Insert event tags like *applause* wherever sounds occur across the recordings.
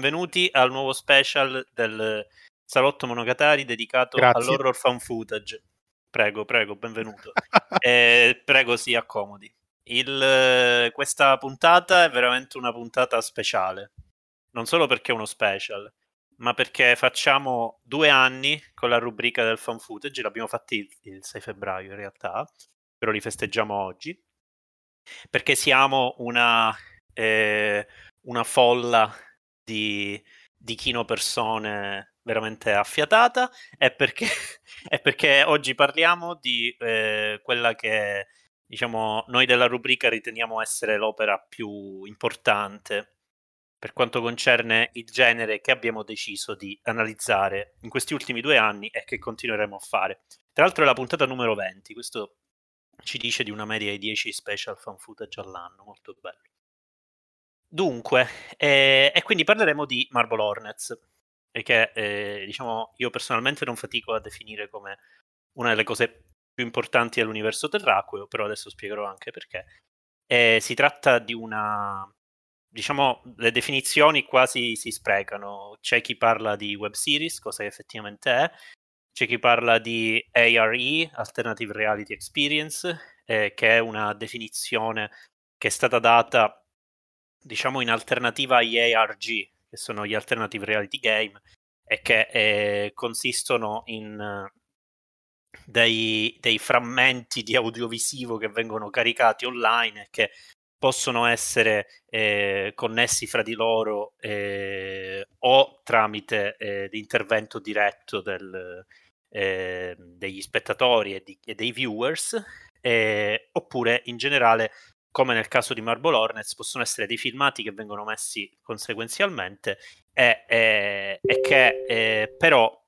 benvenuti al nuovo special del Salotto Monogatari dedicato Grazie. all'horror fan footage. Prego, prego, benvenuto. *laughs* eh, prego, si accomodi. Il, questa puntata è veramente una puntata speciale, non solo perché è uno special, ma perché facciamo due anni con la rubrica del fan footage, l'abbiamo fatti il, il 6 febbraio in realtà, però li festeggiamo oggi, perché siamo una, eh, una folla di, di chino persone veramente affiatata, è perché, *laughs* è perché oggi parliamo di eh, quella che diciamo noi della rubrica riteniamo essere l'opera più importante per quanto concerne il genere che abbiamo deciso di analizzare in questi ultimi due anni e che continueremo a fare. Tra l'altro è la puntata numero 20, questo ci dice di una media di 10 special fan footage all'anno, molto bello. Dunque, eh, e quindi parleremo di Marble Hornets, che eh, diciamo io personalmente non fatico a definire come una delle cose più importanti dell'universo terracqueo, però adesso spiegherò anche perché. Eh, si tratta di una diciamo, le definizioni quasi si sprecano. C'è chi parla di web series, cosa che effettivamente è, c'è chi parla di ARE, Alternative Reality Experience, eh, che è una definizione che è stata data, diciamo, in alternativa agli ARG, che sono gli Alternative Reality Game, e che eh, consistono in dei, dei, frammenti di audiovisivo che vengono caricati online e che possono essere eh, connessi fra di loro eh, o tramite eh, l'intervento diretto del, eh, degli spettatori e, di, e, dei viewers, eh, oppure in generale, come nel caso di Marble Hornets, possono essere dei filmati che vengono messi conseguenzialmente e, e che eh, però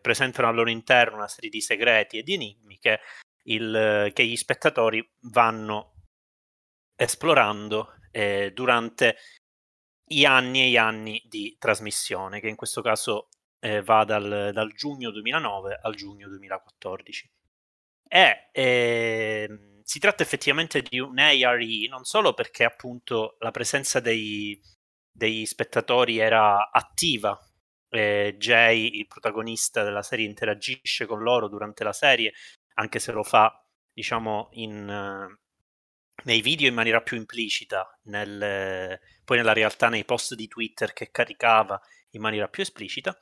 presentano al loro interno una serie di segreti e di enigmi che, il, che gli spettatori vanno esplorando eh, durante gli anni e gli anni di trasmissione, che in questo caso eh, va dal, dal, giugno 2009 al giugno 2014. E eh, si tratta effettivamente di un ARE non solo perché appunto la presenza dei, degli spettatori era attiva, eh, Jay, il protagonista della serie, interagisce con loro durante la serie, anche se lo fa diciamo in, nei video in maniera più implicita, nel, poi nella realtà nei post di Twitter che caricava in maniera più esplicita.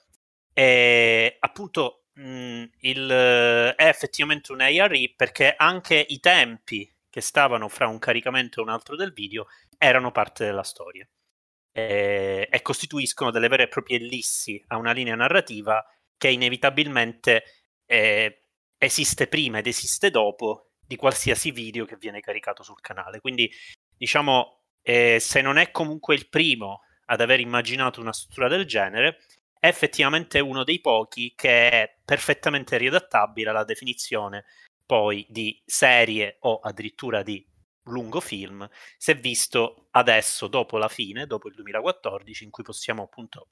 E appunto mh, il, è effettivamente un ARE perché anche i tempi che stavano fra un caricamento e un altro del video erano parte della storia e, e costituiscono delle vere e proprie ellissi a una linea narrativa che inevitabilmente eh, esiste prima ed esiste dopo di qualsiasi video che viene caricato sul canale. Quindi, diciamo, eh, se non è comunque il primo ad aver immaginato una struttura del genere, è effettivamente uno dei pochi che è perfettamente riadattabile alla definizione poi di serie o addirittura di lungo film, se visto adesso, dopo la fine, dopo il 2014, in cui possiamo appunto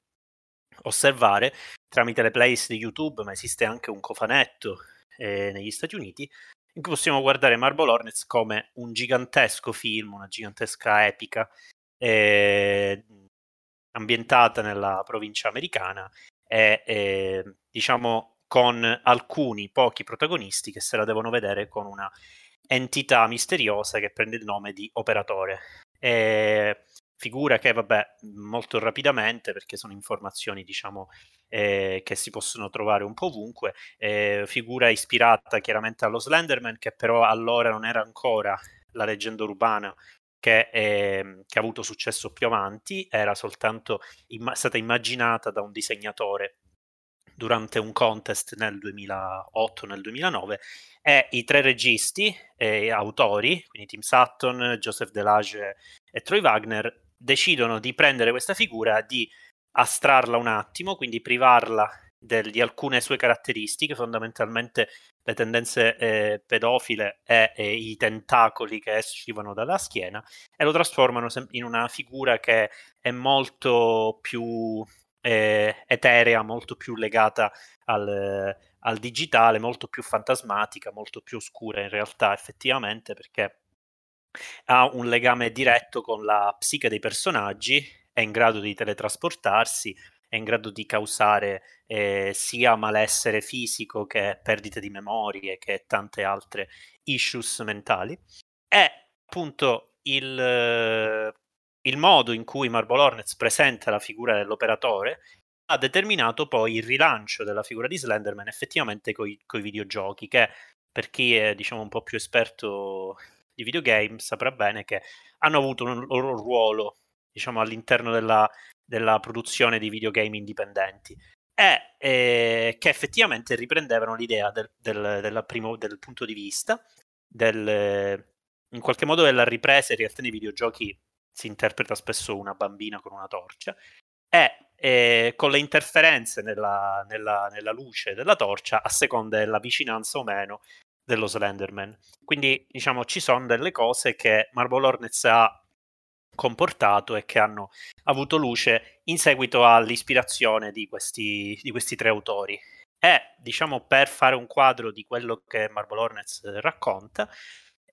osservare tramite le playlist di YouTube, ma esiste anche un cofanetto eh, negli Stati Uniti, in cui possiamo guardare Marble Hornets come un gigantesco film, una gigantesca epica eh, ambientata nella provincia americana e eh, diciamo con alcuni pochi protagonisti che se la devono vedere con una entità misteriosa che prende il nome di operatore. E figura che, vabbè, molto rapidamente, perché sono informazioni, diciamo, eh, che si possono trovare un po' ovunque, eh, figura ispirata chiaramente allo Slenderman, che però allora non era ancora la leggenda urbana che, eh, che ha avuto successo più avanti, era soltanto imma- stata immaginata da un disegnatore durante un contest nel 2008, nel 2009 e i tre registi e autori, quindi Tim Sutton, Joseph Delage e Troy Wagner, decidono di prendere questa figura, di astrarla un attimo, quindi privarla del, di alcune sue caratteristiche, fondamentalmente le tendenze eh, pedofile e, e, i tentacoli che escivano dalla schiena, e lo trasformano in una figura che è molto più eh, eterea, molto più legata al, al digitale, molto più fantasmatica, molto più oscura in realtà effettivamente perché ha un legame diretto con la psiche dei personaggi è in grado di teletrasportarsi, è in grado di causare eh, sia malessere fisico che perdite di memorie, che tante altre issues mentali. È appunto il, il modo in cui Marble Hornets presenta la figura dell'operatore ha determinato poi il rilancio della figura di Slenderman effettivamente con i videogiochi, che per chi è diciamo un po' più esperto di videogame saprà bene che hanno avuto un loro ruolo diciamo all'interno della, della produzione di videogame indipendenti e eh, che effettivamente riprendevano l'idea del, del, primo, del punto di vista del, in qualche modo della ripresa in realtà nei videogiochi si interpreta spesso una bambina con una torcia e eh, con le interferenze nella, nella, nella, luce della torcia a seconda della vicinanza o meno dello Slenderman. Quindi diciamo ci sono delle cose che Marble Hornets ha comportato e che hanno avuto luce in seguito all'ispirazione di questi, di questi tre autori. E diciamo per fare un quadro di quello che Marble Hornets racconta,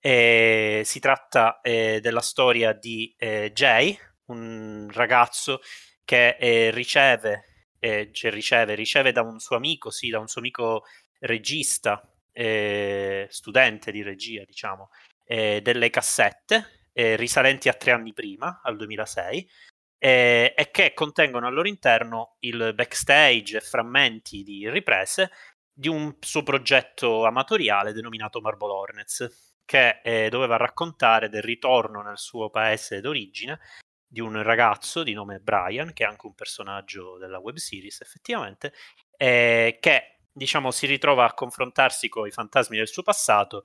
eh, si tratta eh, della storia di eh, Jay, un ragazzo che eh, riceve, eh, cioè riceve, riceve da un suo amico, sì, da un suo amico regista, eh, studente di regia, diciamo, delle cassette risalenti a tre anni prima, al 2006, e che contengono al loro interno il backstage e frammenti di riprese di un suo progetto amatoriale denominato Marble Hornets, che eh, doveva raccontare del ritorno nel suo paese d'origine di un ragazzo di nome Brian, che è anche un personaggio della web series effettivamente, eh, che diciamo si ritrova a confrontarsi con i fantasmi del suo passato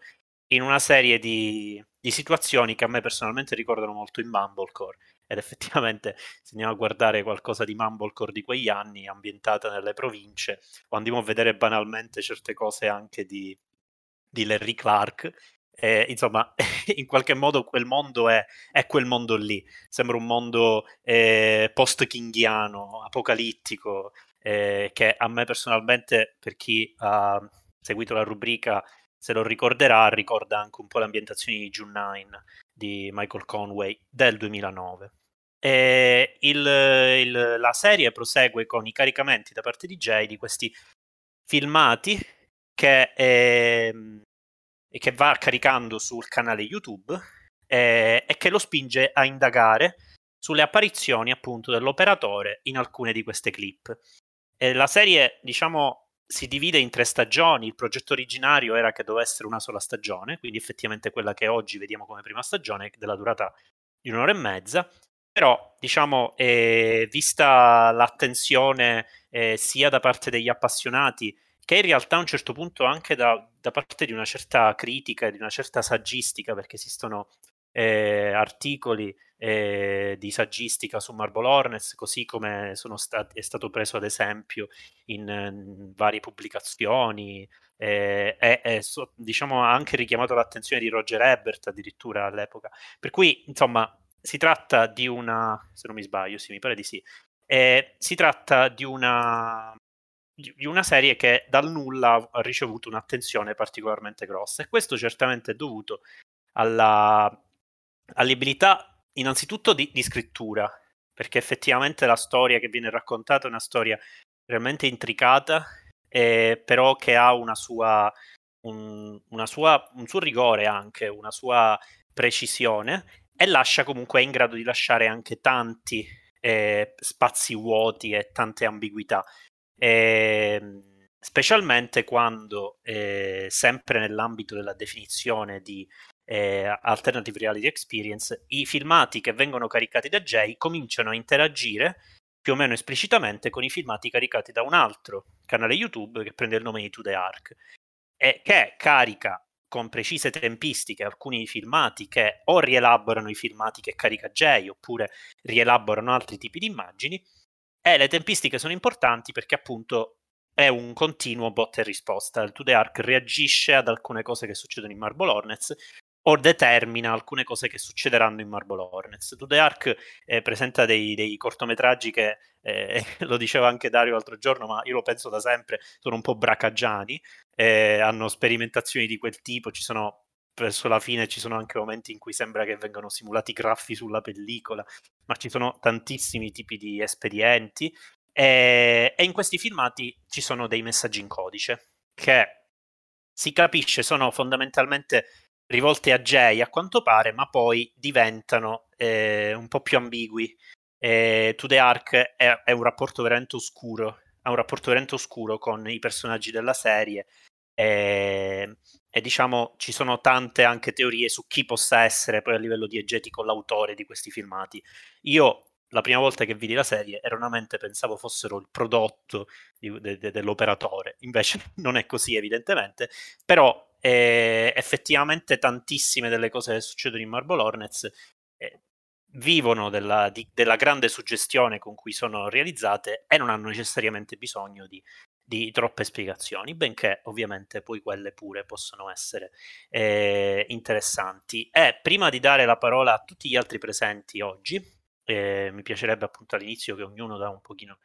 in una serie di, di situazioni che a me personalmente ricordano molto il Mumblecore ed effettivamente se andiamo a guardare qualcosa di Mumblecore di quegli anni ambientata nelle province o andiamo a vedere banalmente certe cose anche di, di Larry Clark eh, insomma, *laughs* in qualche modo quel mondo è, è, quel mondo lì. Sembra un mondo eh, post-kinghiano, apocalittico, eh, che a me personalmente, per chi ha seguito la rubrica, se lo ricorderà, ricorda anche un po' le ambientazioni di June 9 di Michael Conway del 2009. E il, il, la serie prosegue con i caricamenti da parte di Jay di questi filmati che eh, e che va caricando sul canale YouTube eh, e che lo spinge a indagare sulle apparizioni appunto dell'operatore in alcune di queste clip. E la serie, diciamo, si divide in tre stagioni. Il progetto originario era che dovesse essere una sola stagione, quindi effettivamente quella che oggi vediamo come prima stagione, della durata di un'ora e mezza. Però, diciamo, eh, vista l'attenzione eh, sia da parte degli appassionati che in realtà a un certo punto anche da, da parte di una certa critica e di una certa saggistica, perché esistono eh, articoli eh, di saggistica su Marble Hornets, così come stati, è stato preso ad esempio in, in varie pubblicazioni. Eh, e, so, diciamo ha anche richiamato l'attenzione di Roger Ebert addirittura all'epoca. Per cui, insomma, si tratta di una, se non mi sbaglio, sì, mi pare di sì, eh, si tratta di una di una serie che dal nulla ha ricevuto un'attenzione particolarmente grossa. E questo certamente è dovuto alla, all'abilità innanzitutto di, di, scrittura. Perché effettivamente la storia che viene raccontata è una storia realmente intricata eh, però che ha una sua, un, una sua, un suo rigore anche una sua precisione e lascia comunque è in grado di lasciare anche tanti eh, spazi vuoti e tante ambiguità. Eh, specialmente quando, eh, sempre nell'ambito della definizione di eh, Alternative Reality Experience, i filmati che vengono caricati da Jay cominciano a interagire più o meno esplicitamente con i filmati caricati da un altro canale YouTube che prende il nome di To The Ark e che carica con precise tempistiche alcuni filmati che o rielaborano i filmati che carica Jay oppure rielaborano altri tipi di immagini e le tempistiche sono importanti perché appunto è un continuo botta e risposta. Il 2D Arc reagisce ad alcune cose che succedono in Marble Hornets o determina alcune cose che succederanno in Marble Hornets. 2D Arc eh, presenta dei, dei, cortometraggi che, eh, *laughs* lo diceva anche Dario l'altro giorno, ma io lo penso da sempre, sono un po' bracaggiani, eh, hanno sperimentazioni di quel tipo, ci sono verso la fine ci sono anche momenti in cui sembra che vengano simulati graffi sulla pellicola, ma ci sono tantissimi tipi di espedienti e, e in questi filmati ci sono dei messaggi in codice che si capisce sono fondamentalmente rivolti a Jay a quanto pare, ma poi diventano eh, un po' più ambigui. Eh, to the Ark è, è, un rapporto veramente oscuro, ha un rapporto veramente oscuro con i personaggi della serie e, e, diciamo ci sono tante anche teorie su chi possa essere poi a livello diegetico l'autore di questi filmati. Io la prima volta che vidi la serie erroneamente pensavo fossero il prodotto di, de, de, dell'operatore, invece *laughs* non è così evidentemente, però eh, effettivamente tantissime delle cose che succedono in Marble Hornets eh, vivono della, di, della, grande suggestione con cui sono realizzate e non hanno necessariamente bisogno di, di troppe spiegazioni, benché ovviamente poi quelle pure possono essere eh, interessanti. E prima di dare la parola a tutti gli altri presenti oggi, eh, mi piacerebbe appunto all'inizio che ognuno dà un pochino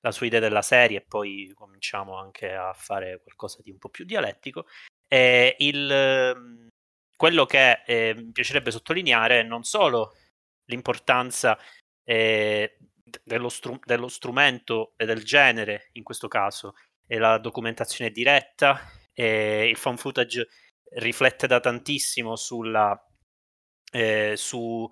la sua idea della serie e poi cominciamo anche a fare qualcosa di un po' più dialettico. Eh, il, ehm, quello che eh, mi piacerebbe sottolineare è non solo l'importanza eh, dello, stru- dello, strumento e del genere, in questo caso, e la documentazione diretta, il fan footage riflette da tantissimo sulla, eh, su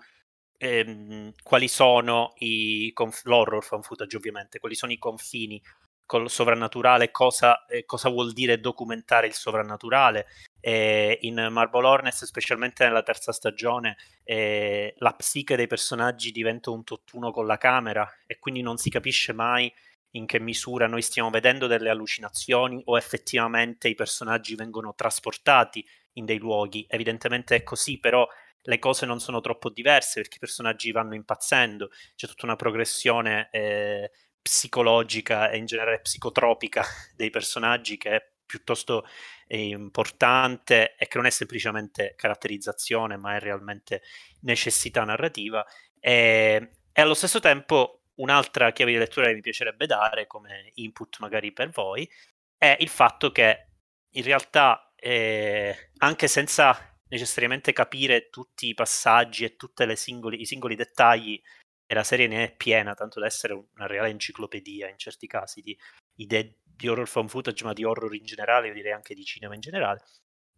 ehm, quali sono i conf- l'horror fan footage ovviamente, quali sono i confini col sovrannaturale, cosa, eh, cosa vuol dire documentare il sovrannaturale. Eh, in Marble Hornets, specialmente nella terza stagione, eh, la psiche dei personaggi diventa un tutt'uno con la camera e quindi non si capisce mai in che misura noi stiamo vedendo delle allucinazioni o effettivamente i personaggi vengono trasportati in dei luoghi. Evidentemente è così, però le cose non sono troppo diverse perché i personaggi vanno impazzendo, c'è tutta una progressione eh, psicologica e in generale psicotropica *laughs* dei personaggi che è piuttosto eh, importante e che non è semplicemente caratterizzazione ma è realmente necessità narrativa. E, e allo stesso tempo un'altra chiave di lettura che mi piacerebbe dare come input magari per voi è il fatto che in realtà eh, anche senza necessariamente capire tutti i passaggi e tutti i singoli dettagli e la serie ne è piena, tanto da essere una reale enciclopedia in certi casi di idee di horror fan footage, ma di horror in generale, io direi anche di cinema in generale.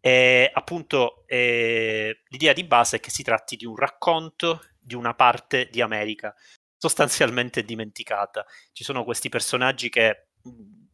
E appunto eh, l'idea di base è che si tratti di un racconto di una parte di America sostanzialmente dimenticata. Ci sono questi personaggi che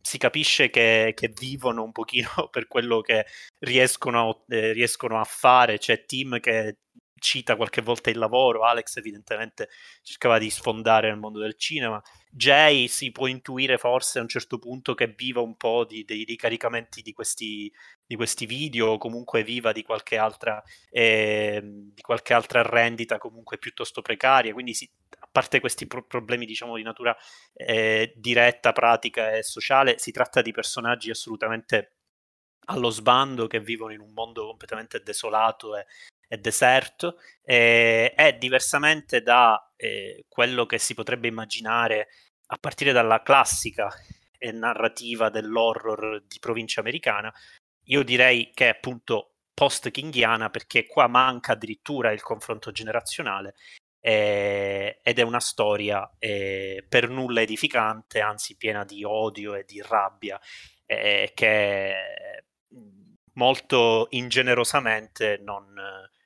si capisce che, che, vivono un pochino *laughs* per quello che riescono eh, riescono a fare. C'è Tim che cita qualche volta il lavoro, Alex evidentemente cercava di sfondare nel mondo del cinema. Jay si può intuire forse a un certo punto che viva un po' di, dei ricaricamenti di questi, di questi video o comunque viva di qualche altra, eh, di qualche altra rendita comunque piuttosto precaria, quindi si, parte questi pro- problemi diciamo di natura eh, diretta, pratica e sociale, si tratta di personaggi assolutamente allo sbando che vivono in un mondo completamente desolato e, e deserto. E, e diversamente da eh, quello che si potrebbe immaginare a partire dalla classica e narrativa dell'horror di provincia americana, io direi che è appunto post-kinghiana perché qua manca addirittura il confronto generazionale eh, ed è una storia eh, per nulla edificante, anzi piena di odio e di rabbia, eh, che molto ingenerosamente non,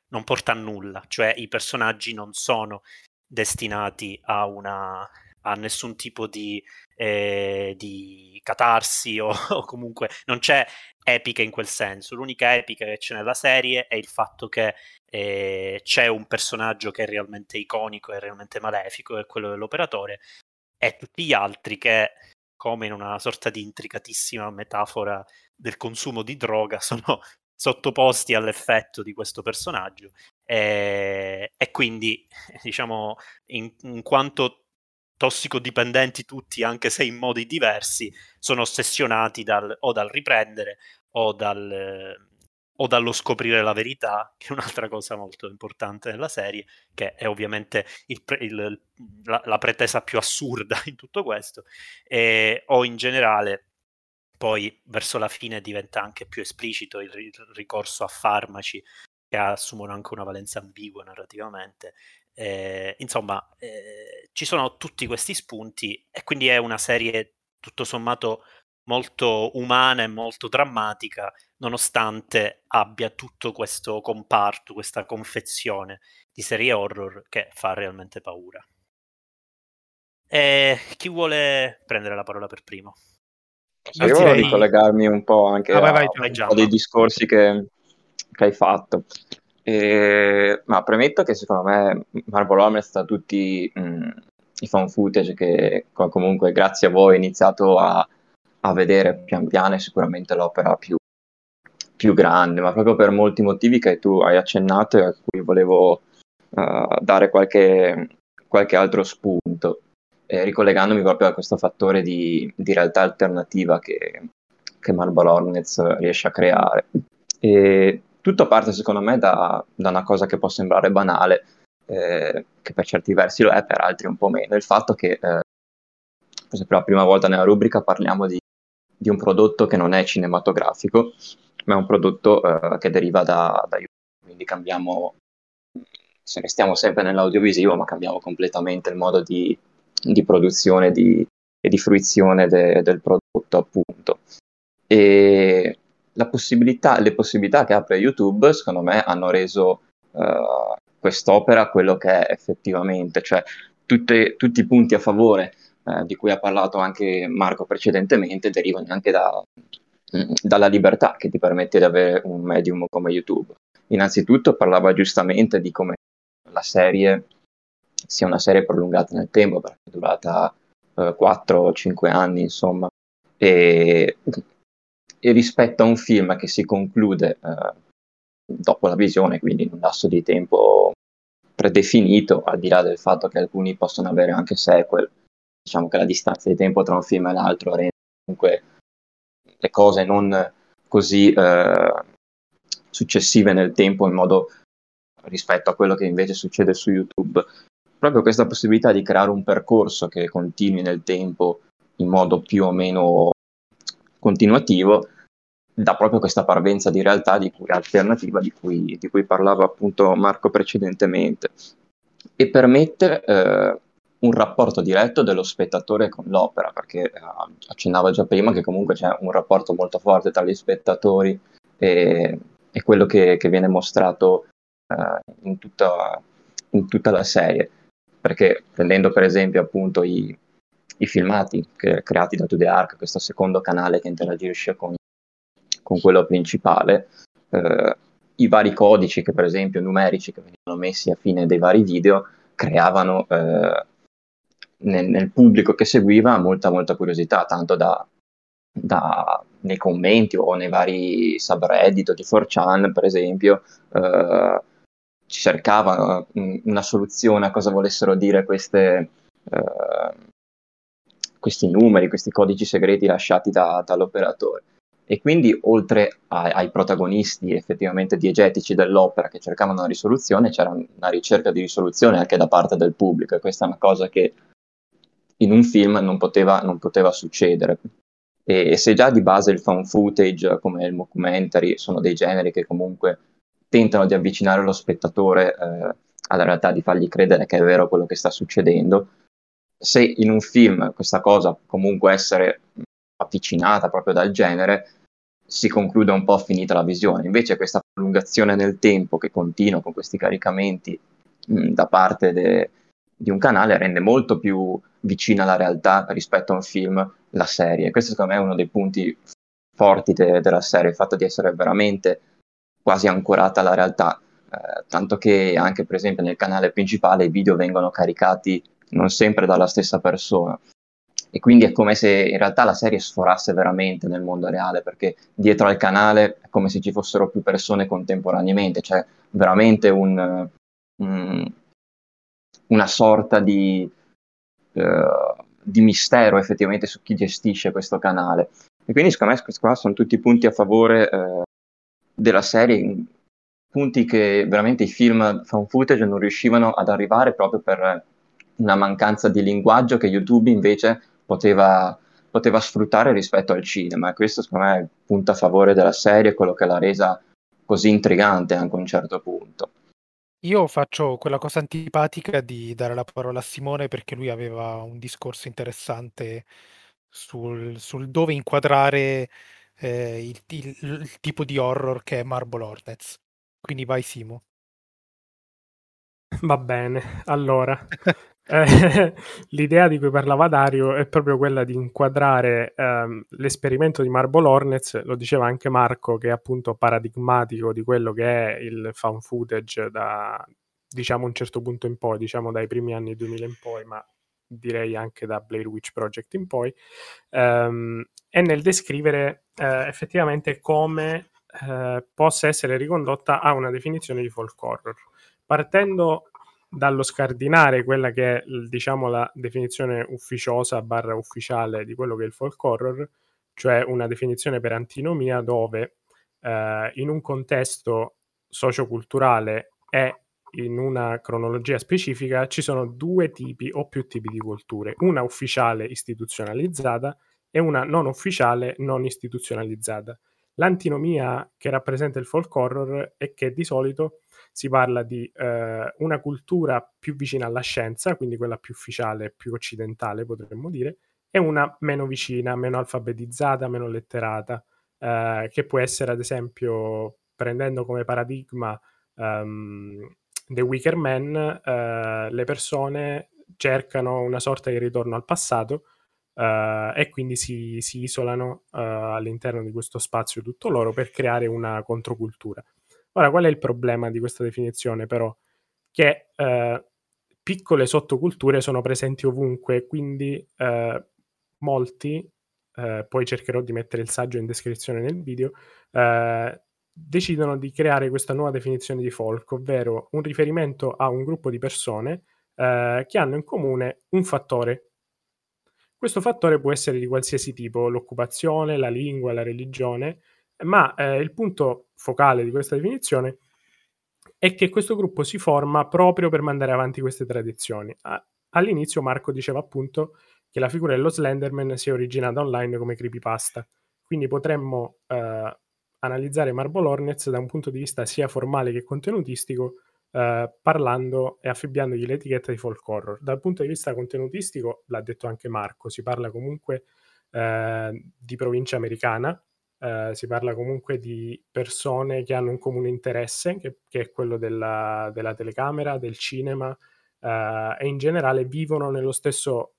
non, porta a nulla, cioè i personaggi non sono destinati a, una, a nessun tipo di, eh, di catarsi o, *laughs* o, comunque non c'è epica in quel senso, l'unica epica che c'è nella serie è il fatto che e c'è un personaggio che è realmente iconico e realmente malefico, è quello dell'operatore, e tutti gli altri che, come in una sorta di intricatissima metafora del consumo di droga, *laughs* sono sottoposti all'effetto di questo personaggio. E, e quindi, *laughs* diciamo, in, in quanto tossicodipendenti tutti, anche se in modi diversi, sono ossessionati dal, o dal riprendere o dal o dallo scoprire la verità, *laughs* che è un'altra cosa molto importante nella serie, che è ovviamente il, il, la, la, pretesa più assurda in tutto questo, e, o in generale poi verso la fine diventa anche più esplicito il ricorso a farmaci che assumono anche una valenza ambigua narrativamente. Eh, insomma, eh, ci sono tutti questi spunti e quindi è una serie tutto sommato molto umana e molto drammatica, nonostante abbia tutto questo comparto, questa confezione di serie horror che fa realmente paura. E chi vuole prendere la parola per primo? Io, volevo direi... ricollegarmi un po' anche ah, vai, vai, vai, a un po' dei discorsi che, che hai fatto. E, ma premetto che secondo me Marvel Hornets da tutti mh, mm, i fan footage che comunque grazie a voi ho iniziato a, a vedere pian piano è sicuramente l'opera più, più, grande, ma proprio per molti motivi che tu hai accennato e a cui volevo uh, dare qualche, qualche altro spunto eh, ricollegandomi proprio a questo fattore di, di realtà alternativa che, che Marble Hornets riesce a creare. E tutto parte secondo me da, da una cosa che può sembrare banale, eh, che per certi versi lo è, per altri un po' meno, il fatto che, eh, per la prima volta nella rubrica parliamo di, di, un prodotto che non è cinematografico, ma è un prodotto eh, che deriva da, da YouTube, quindi cambiamo, se restiamo sempre nell'audiovisivo, ma cambiamo completamente il modo di, di produzione di, e di fruizione de, del prodotto, appunto. E possibilità, le possibilità che apre YouTube, secondo me, hanno reso uh, quest'opera quello che è effettivamente, cioè tutte, tutti i punti a favore uh, di cui ha parlato anche Marco precedentemente derivano anche da, dalla libertà che ti permette di avere un medium come YouTube. Innanzitutto parlava giustamente di come la serie sia una serie prolungata nel tempo, perché è durata eh, 4-5 anni, insomma, e, e, rispetto a un film che si conclude eh, dopo la visione, quindi in un lasso di tempo predefinito, al di là del fatto che alcuni possono avere anche sequel, diciamo che la distanza di tempo tra un film e l'altro rende comunque le cose non così eh, successive nel tempo in modo rispetto a quello che invece succede su YouTube. Proprio questa possibilità di creare un percorso che continui nel tempo in modo più o meno continuativo dà proprio questa parvenza di realtà di cui, alternativa di cui, di cui, parlava appunto Marco precedentemente. E permette eh, un rapporto diretto dello spettatore con l'opera perché eh, accennava già prima che comunque c'è un rapporto molto forte tra gli spettatori e, e quello che, che, viene mostrato eh, in, tutta, in tutta la serie. Perché prendendo per esempio appunto i, i filmati che, creati da To The Ark, questo secondo canale che interagisce con, con quello principale, eh, i vari codici che per esempio numerici che venivano messi a fine dei vari video creavano eh, nel, nel, pubblico che seguiva molta molta curiosità, tanto da, da, nei commenti o nei vari subreddit di 4chan per esempio, eh, ci cercava uh, una soluzione a cosa volessero dire queste, uh, questi numeri, questi codici segreti lasciati da, dall'operatore. E quindi, oltre a, ai protagonisti effettivamente diegetici dell'opera che cercavano una risoluzione, c'era una ricerca di risoluzione anche da parte del pubblico, e questa è una cosa che in un film non poteva, non poteva succedere. E, se già di base il fan footage, come il documentary, sono dei generi che comunque tentano di avvicinare lo spettatore eh, alla realtà, di fargli credere che è vero quello che sta succedendo. Se in un film questa cosa comunque essere avvicinata proprio dal genere, si conclude un po' finita la visione. Invece questa prolungazione nel tempo che continua con questi caricamenti mh, da parte de- di un canale rende molto più vicina alla realtà rispetto a un film la serie. Questo secondo me è uno dei punti forti de- della serie, il fatto di essere veramente quasi ancorata alla realtà, eh, tanto che anche per esempio nel canale principale i video vengono caricati non sempre dalla stessa persona. E quindi è come se in realtà la serie sforasse veramente nel mondo reale, perché dietro al canale è come se ci fossero più persone contemporaneamente, c'è veramente un, un, una sorta di, uh, di mistero effettivamente su chi gestisce questo canale. E quindi secondo me questi qua sono tutti punti a favore uh, della serie, punti che veramente i film fan footage non riuscivano ad arrivare proprio per una mancanza di linguaggio che YouTube invece poteva, poteva sfruttare rispetto al cinema. E questo secondo me è il punto a favore della serie, quello che l'ha resa così intrigante anche a un certo punto. Io faccio quella cosa antipatica di dare la parola a Simone perché lui aveva un discorso interessante sul, sul dove inquadrare eh, il, il, il, tipo di horror che è Marble Hornets. Quindi vai Simo. Va bene, allora *laughs* eh, *laughs* l'idea di cui parlava Dario è proprio quella di inquadrare ehm, l'esperimento di Marble Hornets, lo diceva anche Marco, che è appunto paradigmatico di quello che è il found footage da diciamo un certo punto in poi, diciamo dai primi anni 2000 in poi, ma direi anche da Blair Witch Project in poi, ehm, è nel descrivere eh, effettivamente come eh, possa essere ricondotta a una definizione di folk horror. Partendo dallo scardinare quella che è diciamo la definizione ufficiosa barra ufficiale di quello che è il folk horror, cioè una definizione per antinomia dove eh, in un contesto socioculturale e in una cronologia specifica ci sono due tipi o più tipi di culture, una ufficiale istituzionalizzata e una non ufficiale non istituzionalizzata. L'antinomia che rappresenta il folk horror è che di solito si parla di eh, una cultura più vicina alla scienza, quindi quella più ufficiale, più occidentale potremmo dire, e una meno vicina, meno alfabetizzata, meno letterata, eh, che può essere ad esempio, prendendo come paradigma um, The Wicker Man, uh, le persone cercano una sorta di ritorno al passato uh, e quindi si, si isolano uh, all'interno di questo spazio tutto loro per creare una controcultura. Ora, qual è il problema di questa definizione però? Che piccole sottoculture sono presenti ovunque, quindi molti, poi cercherò di mettere il saggio in descrizione nel video, decidono di creare questa nuova definizione di folk, ovvero un riferimento a un gruppo di persone eh, che hanno in comune un fattore. Questo fattore può essere di qualsiasi tipo, l'occupazione, la lingua, la religione, ma eh, il punto focale di questa definizione è che questo gruppo si forma proprio per mandare avanti queste tradizioni. all'inizio Marco diceva appunto che la figura dello Slenderman si è originata online come creepypasta, quindi potremmo eh, analizzare Marble Hornets da un punto di vista sia formale che contenutistico, eh, parlando e affibbiandogli l'etichetta di folk horror. Dal punto di vista contenutistico, l'ha detto anche Marco, si parla comunque eh, di provincia americana, eh, si parla comunque di persone che hanno un comune interesse, che, che è quello della, della, telecamera, del cinema, eh, e in generale vivono nello stesso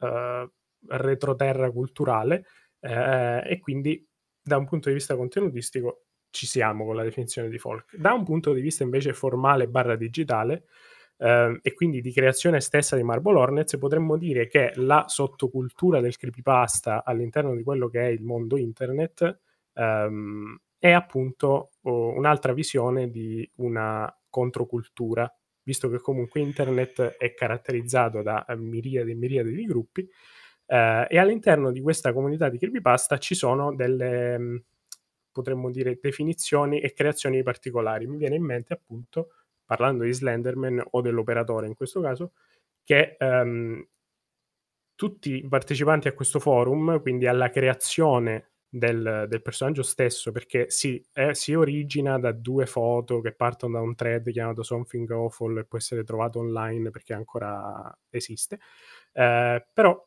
eh, retroterra culturale eh, e quindi da un punto di vista contenutistico ci siamo con la definizione di folk. Da un punto di vista invece formale barra digitale eh, e quindi di creazione stessa di Marble Hornets, potremmo dire che la sottocultura del creepypasta all'interno di quello che è il mondo internet ehm, è appunto oh, un'altra visione di una controcultura, visto che comunque internet è caratterizzato da miriadi e miriadi di gruppi eh, e all'interno di questa comunità di creepypasta ci sono delle, mm, potremmo dire, definizioni e creazioni particolari. Mi viene in mente appunto, parlando di Slenderman o dell'operatore in questo caso, che um, tutti i partecipanti a questo forum, quindi alla creazione del, del personaggio stesso, perché si, eh, si, origina da due foto che partono da un thread chiamato Something Awful e può essere trovato online perché ancora esiste, eh, però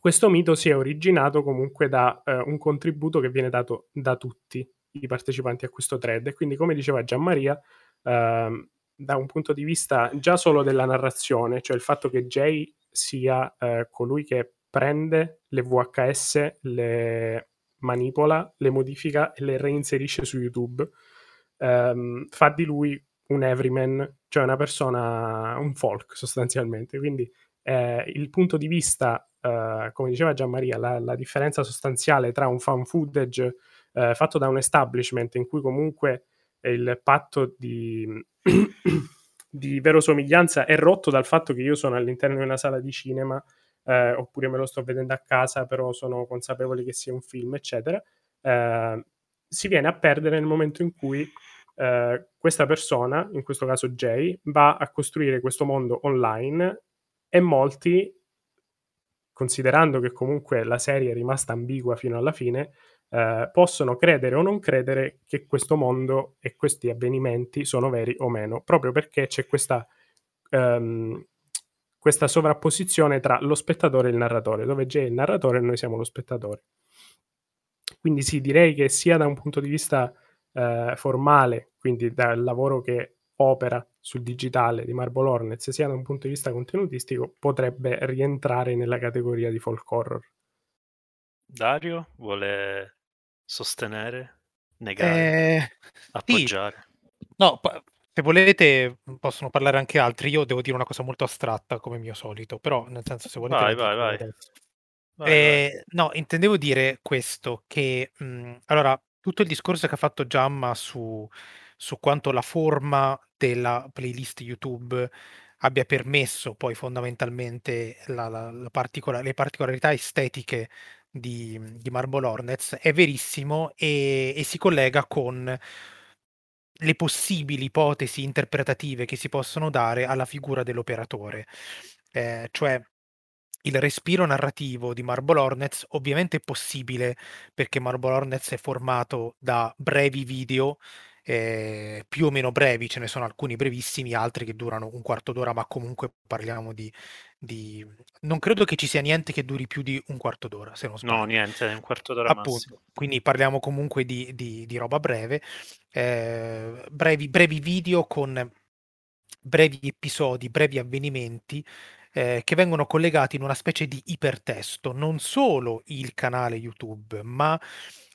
questo mito si è originato comunque da eh, un contributo che viene dato da tutti i partecipanti a questo thread. E quindi come diceva Gianmaria eh, da un punto di vista già solo della narrazione cioè il fatto che Jay sia eh, colui che prende le VHS le manipola, le modifica e le reinserisce su YouTube ehm, fa di lui un everyman cioè una persona un folk sostanzialmente. Quindi eh, il punto di vista Uh, come diceva Gianmaria, la, la, differenza sostanziale tra un fan footage uh, fatto da un establishment in cui comunque il patto di, *clears throat* di verosomiglianza è rotto dal fatto che io sono all'interno di una sala di cinema uh, oppure me lo sto vedendo a casa, però sono consapevole che sia un film, eccetera, si viene a perdere nel momento in cui questa persona, in questo caso Jay, va a costruire questo mondo online e molti considerando che comunque la serie è rimasta ambigua fino alla fine, eh, possono credere o non credere che questo mondo e questi avvenimenti sono veri o meno, proprio perché c'è questa, ehm, questa sovrapposizione tra lo spettatore e il narratore, dove c'è il narratore e noi siamo lo spettatore. Quindi sì, direi che sia da un punto di vista eh, formale, quindi dal lavoro che opera sul digitale di Marble Hornets, sia da un punto di vista contenutistico, potrebbe rientrare nella categoria di folk horror. Dario vuole sostenere, negare, eh, appoggiare? Sì. No, se volete possono parlare anche altri. Io devo dire una cosa molto astratta come mio solito, però nel senso se volete... Vai, vai, vai. Vai, eh, vai. No, intendevo dire questo, che mh, mhmm, allora tutto il discorso che ha fatto Giamma su, su quanto la forma della playlist YouTube abbia permesso poi fondamentalmente la, la, la particola- le particolarità estetiche di, di Marble Hornets è verissimo e, e si collega con le possibili ipotesi interpretative che si possono dare alla figura dell'operatore. Eh, cioè, il respiro narrativo di Marble Hornets ovviamente è possibile perché Marble Hornets è formato da brevi video eh, più o meno brevi, ce ne sono alcuni brevissimi, altri che durano un quarto d'ora, ma comunque parliamo di, di... Non credo che ci sia niente che duri più di un quarto d'ora, se non sbaglio. No, niente, un quarto d'ora Appunto, massimo. quindi parliamo comunque di, di, di roba breve, eh, brevi, brevi video con brevi episodi, brevi avvenimenti eh, che vengono collegati in una specie di ipertesto, non solo il canale YouTube, ma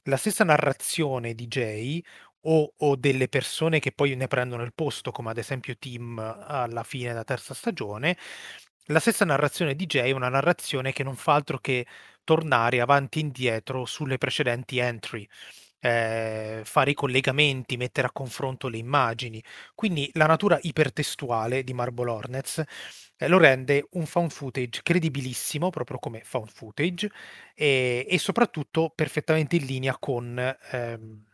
la stessa narrazione di Jay o, o, delle persone che poi ne prendono il posto, come ad esempio Tim alla fine della terza stagione, la stessa narrazione di Jay è una narrazione che non fa altro che tornare avanti e indietro sulle precedenti entry. Eh, fare i collegamenti, mettere a confronto le immagini. Quindi la natura ipertestuale di Marble Hornets eh, lo rende un found footage credibilissimo, proprio come found footage, e, e soprattutto perfettamente in linea con ehm,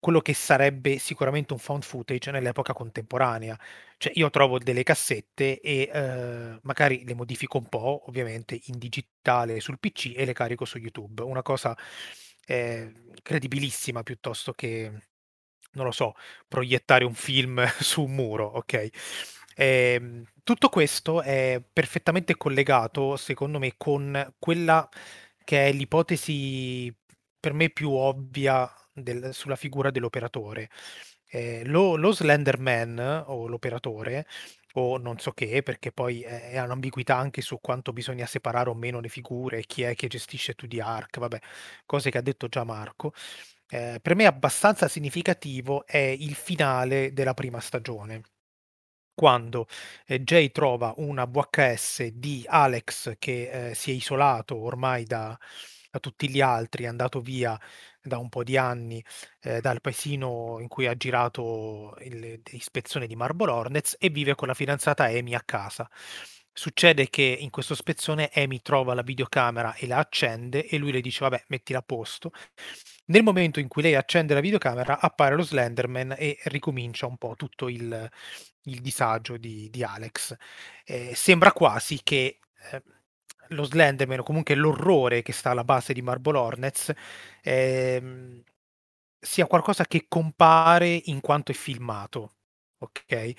quello che sarebbe sicuramente un found footage nell'epoca contemporanea. Cioè io trovo delle cassette e eh, magari le modifico un po', ovviamente in digitale sul PC e le carico su YouTube. Una cosa eh, credibilissima piuttosto che, non lo so, proiettare un film *laughs* su un muro, ok? Eh, tutto questo è perfettamente collegato, secondo me, con quella che è l'ipotesi per me più ovvia del, sulla figura dell'operatore. Eh, lo, lo Slenderman o l'operatore o non so che, perché poi è, un'ambiguità anche su quanto bisogna separare o meno le figure, chi è che gestisce 2D Arc, vabbè, cose che ha detto già Marco. Eh, per me abbastanza significativo è il finale della prima stagione quando eh, Jay trova una VHS di Alex che eh, si è isolato ormai da, da, tutti gli altri, è andato via da un po' di anni eh, dal paesino in cui ha girato l'ispezione di Marble Hornets e vive con la fidanzata Amy a casa. Succede che in questo spezzone Amy trova la videocamera e la accende e lui le dice vabbè mettila a posto. Nel momento in cui lei accende la videocamera appare lo Slenderman e ricomincia un po' tutto il, il disagio di, di Alex. Eh, sembra quasi che eh, lo Slenderman o comunque l'orrore che sta alla base di Marble Hornets ehm, sia qualcosa che compare in quanto è filmato. Ok?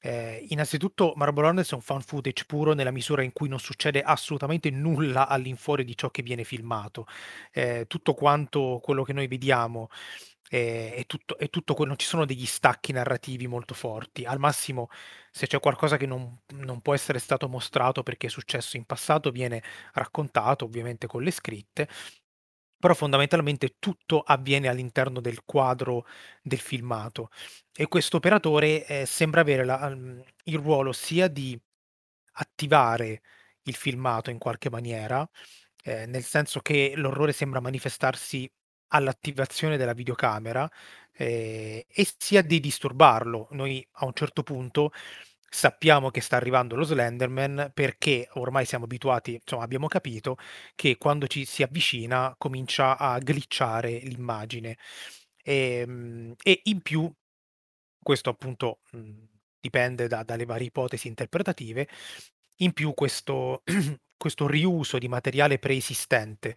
Eh, innanzitutto Marble Hornets è un fan footage puro nella misura in cui non succede assolutamente nulla all'infuori di ciò che viene filmato. Eh, tutto quanto quello che noi vediamo è, è, tutto, è tutto non ci sono degli stacchi narrativi molto forti. Al massimo, se c'è qualcosa che non, non può essere stato mostrato perché è successo in passato, viene raccontato ovviamente con le scritte, però fondamentalmente tutto avviene all'interno del quadro del filmato e questo operatore eh, sembra avere la, il ruolo sia di attivare il filmato in qualche maniera, eh, nel senso che l'orrore sembra manifestarsi all'attivazione della videocamera eh, e sia di disturbarlo. Noi a un certo punto sappiamo che sta arrivando lo Slenderman perché ormai siamo abituati, insomma abbiamo capito che quando ci si avvicina comincia a glitchare l'immagine e, ehm, e in più questo appunto mh, dipende da, dalle varie ipotesi interpretative in più questo, *clears throat* questo riuso di materiale preesistente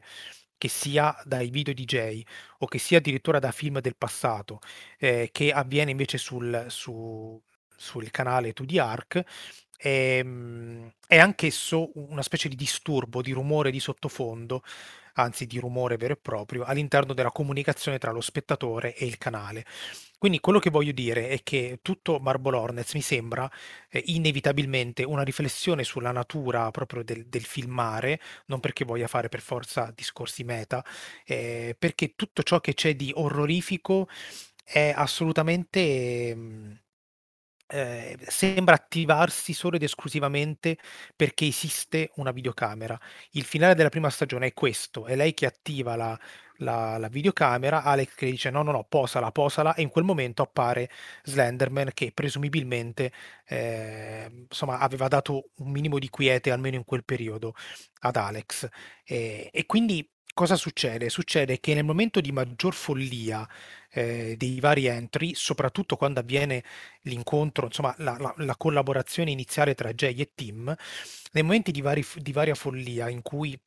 che sia dai video DJ o che sia addirittura da film del passato, eh, che avviene invece sul, su, sul canale 2D Arc, è, ehm, è anch'esso una specie di disturbo, di rumore di sottofondo, anzi di rumore vero e proprio, all'interno della comunicazione tra lo spettatore e il canale. Quindi quello che voglio dire è che tutto Marble Hornets mi sembra eh, inevitabilmente una riflessione sulla natura proprio del, del, filmare, non perché voglia fare per forza discorsi meta, eh, perché tutto ciò che c'è di orrorifico è assolutamente... Eh, eh, sembra attivarsi solo ed esclusivamente perché esiste una videocamera. Il finale della prima stagione è questo, è lei che attiva la, la, la videocamera, Alex che dice no no no, posala, posala e in quel momento appare Slenderman che presumibilmente eh, insomma aveva dato un minimo di quiete almeno in quel periodo ad Alex. E, e quindi cosa succede? Succede che nel momento di maggior follia eh, dei vari entry, soprattutto quando avviene l'incontro, insomma la, la, la, collaborazione iniziale tra Jay e Tim, nei momenti di, vari, di varia follia in cui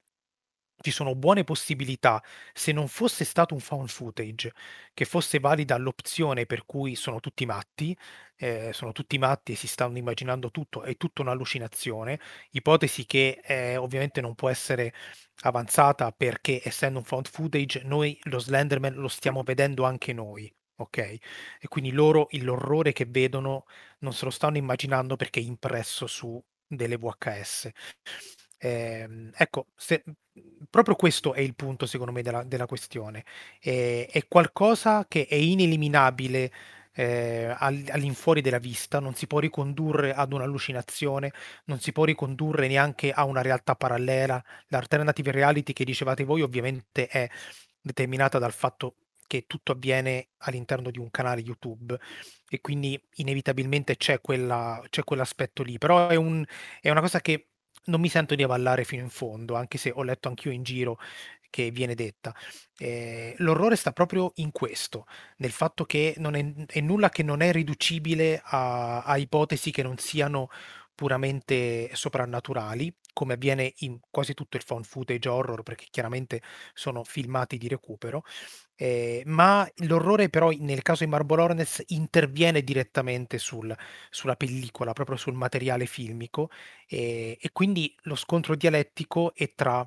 ci sono buone possibilità, se non fosse stato un found footage, che fosse valida l'opzione per cui sono tutti matti, eh, sono tutti matti e si stanno immaginando tutto, è tutta un'allucinazione, ipotesi che eh, ovviamente non può essere avanzata perché essendo un found footage noi lo Slenderman lo stiamo vedendo anche noi, ok? E quindi loro l'orrore che vedono non se lo stanno immaginando perché è impresso su delle VHS. Eh, ecco, se, proprio questo è il punto secondo me della, della questione. Eh, è qualcosa che è ineliminabile eh, all'infuori della vista, non si può ricondurre ad un'allucinazione, non si può ricondurre neanche a una realtà parallela. L'alternative reality che dicevate voi ovviamente è determinata dal fatto che tutto avviene all'interno di un canale YouTube e quindi inevitabilmente c'è, quella, c'è quell'aspetto lì, però è, un, è una cosa che non mi sento di avallare fino in fondo, anche se ho letto anch'io in giro che viene detta. Eh, l'orrore sta proprio in questo, nel fatto che non è, è nulla che non è riducibile a, a ipotesi che non siano puramente soprannaturali, come avviene in quasi tutto il found footage horror, perché chiaramente sono filmati di recupero, eh, ma l'orrore però nel caso di Marble Hornets interviene direttamente sul, sulla pellicola, proprio sul materiale filmico, eh, e quindi lo scontro dialettico è tra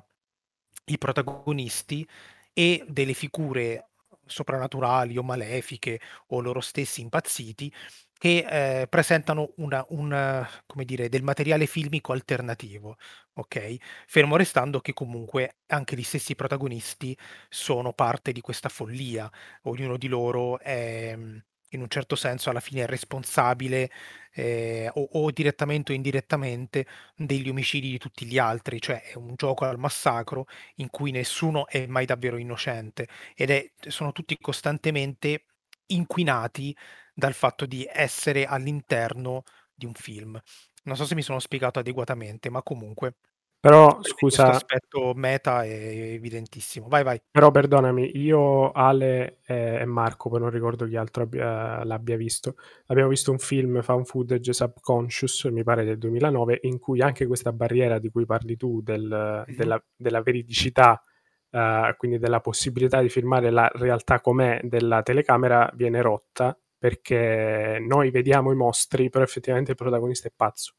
i protagonisti e delle figure soprannaturali o malefiche o loro stessi impazziti che eh, presentano una, un, come dire, del materiale filmico alternativo, ok? Fermo restando che comunque anche gli stessi protagonisti sono parte di questa follia, ognuno di loro è in un certo senso alla fine è responsabile eh, o, o, direttamente o indirettamente degli omicidi di tutti gli altri, cioè è un gioco al massacro in cui nessuno è mai davvero innocente ed è, sono tutti costantemente inquinati dal fatto di essere all'interno di un film. Non so se mi sono spiegato adeguatamente, ma comunque però scusa, questo aspetto meta è evidentissimo. Vai, vai. Però perdonami, io, Ale e Marco, poi non ricordo chi altro abbia, l'abbia visto, abbiamo visto un film found footage subconscious, mi pare del 2009, in cui anche questa barriera di cui parli tu del, mm-hmm. della, della, veridicità, uh, quindi della possibilità di filmare la realtà com'è della telecamera, viene rotta perché noi vediamo i mostri, però effettivamente il protagonista è pazzo.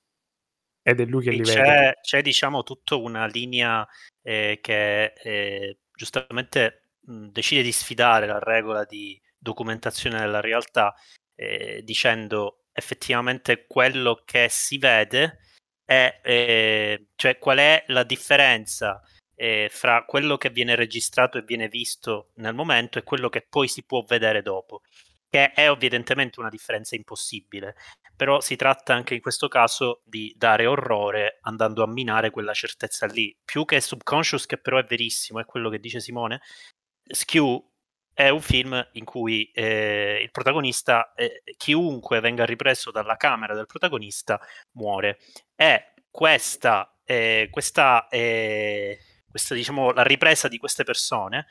Ed è lui che li c'è, vede. C'è, diciamo, tutta una linea eh, che eh, giustamente mh, decide di sfidare la regola di documentazione della realtà, eh, dicendo effettivamente quello che si vede è, eh, cioè qual è la differenza eh, fra quello che viene registrato e viene visto nel momento e quello che poi si può vedere dopo che è evidentemente una differenza impossibile, però si tratta anche in questo caso di dare orrore andando a minare quella certezza lì, più che subconscious che però è verissimo, è quello che dice Simone, Skew è un film in cui eh, il protagonista, eh, chiunque venga ripreso dalla camera del protagonista, muore. E questa, eh, questa, eh, questa diciamo, la ripresa di queste persone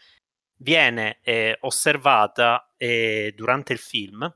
viene eh, osservata eh, durante il film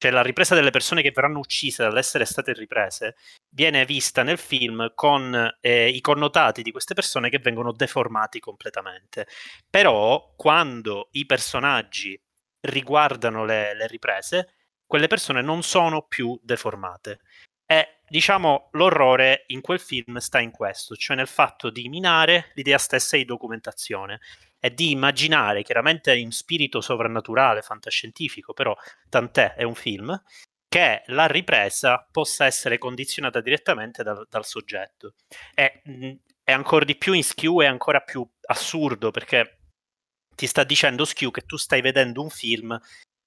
cioè la ripresa delle persone che verranno uccise dall'essere state riprese, viene vista nel film con eh, i connotati di queste persone che vengono deformati completamente. Però quando i personaggi riguardano le, le riprese, quelle persone non sono più deformate. E diciamo l'orrore in quel film sta in questo, cioè nel fatto di minare l'idea stessa di documentazione è di immaginare, chiaramente in spirito sovrannaturale, fantascientifico, però tant'è, è un film, che la ripresa possa essere condizionata direttamente dal, dal soggetto. È, è, ancora di più in Skew, è ancora più assurdo perché ti sta dicendo Skew che tu stai vedendo un film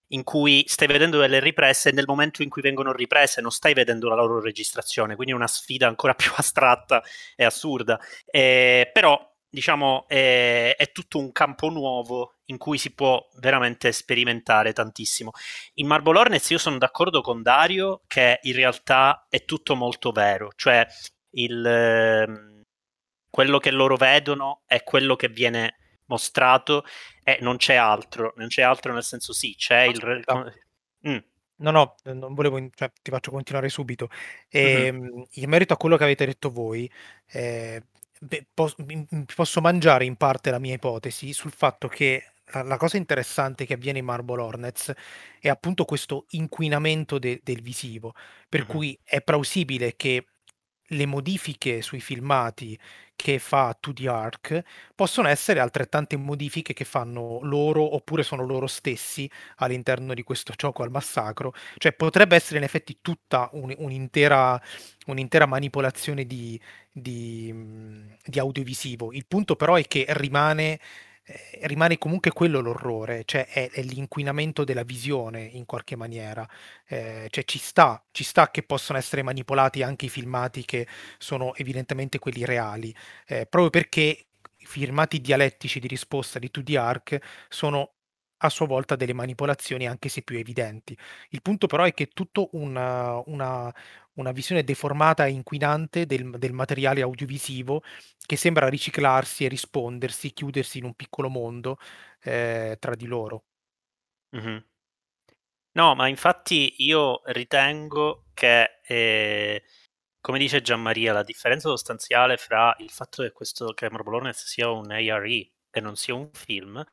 in cui stai vedendo delle riprese e nel momento in cui vengono riprese non stai vedendo la loro registrazione, quindi è una sfida ancora *laughs* più astratta e assurda. Eh, però diciamo, è, è, tutto un campo nuovo in cui si può veramente sperimentare tantissimo. In Marble Hornets io sono d'accordo con Dario che in realtà è tutto molto vero, cioè il, ehm, quello che loro vedono è quello che viene mostrato e non c'è altro, non c'è altro nel senso sì, c'è il... Mm. No, no, non volevo, cioè, ti faccio continuare subito. E, mm-hmm. In merito a quello che avete detto voi, eh, beh, pos- posso mangiare in parte la mia ipotesi sul fatto che la, cosa interessante che avviene in Marble Hornets è appunto questo inquinamento de- del visivo, per mm-hmm. cui è plausibile che le modifiche sui filmati che fa 2D Arc possono essere altrettante modifiche che fanno loro oppure sono loro stessi all'interno di questo gioco al massacro. Cioè potrebbe essere in effetti tutta un, un'intera, un'intera, manipolazione di, di, di audiovisivo. Il punto però è che rimane eh, rimane comunque quello l'orrore, cioè è, è, l'inquinamento della visione in qualche maniera. Eh, cioè ci sta, ci sta che possono essere manipolati anche i filmati che sono evidentemente quelli reali, eh, proprio perché i filmati dialettici di risposta di 2D Arc sono a sua volta delle manipolazioni anche se più evidenti. Il punto però è che tutto una, una, una visione deformata e inquinante del, del, materiale audiovisivo che sembra riciclarsi e rispondersi, chiudersi in un piccolo mondo eh, tra di loro. Mm-hmm. No, ma infatti io ritengo che, eh, come dice Gianmaria, la differenza sostanziale fra il fatto che questo Marble Hornets sia un ARE e non sia un film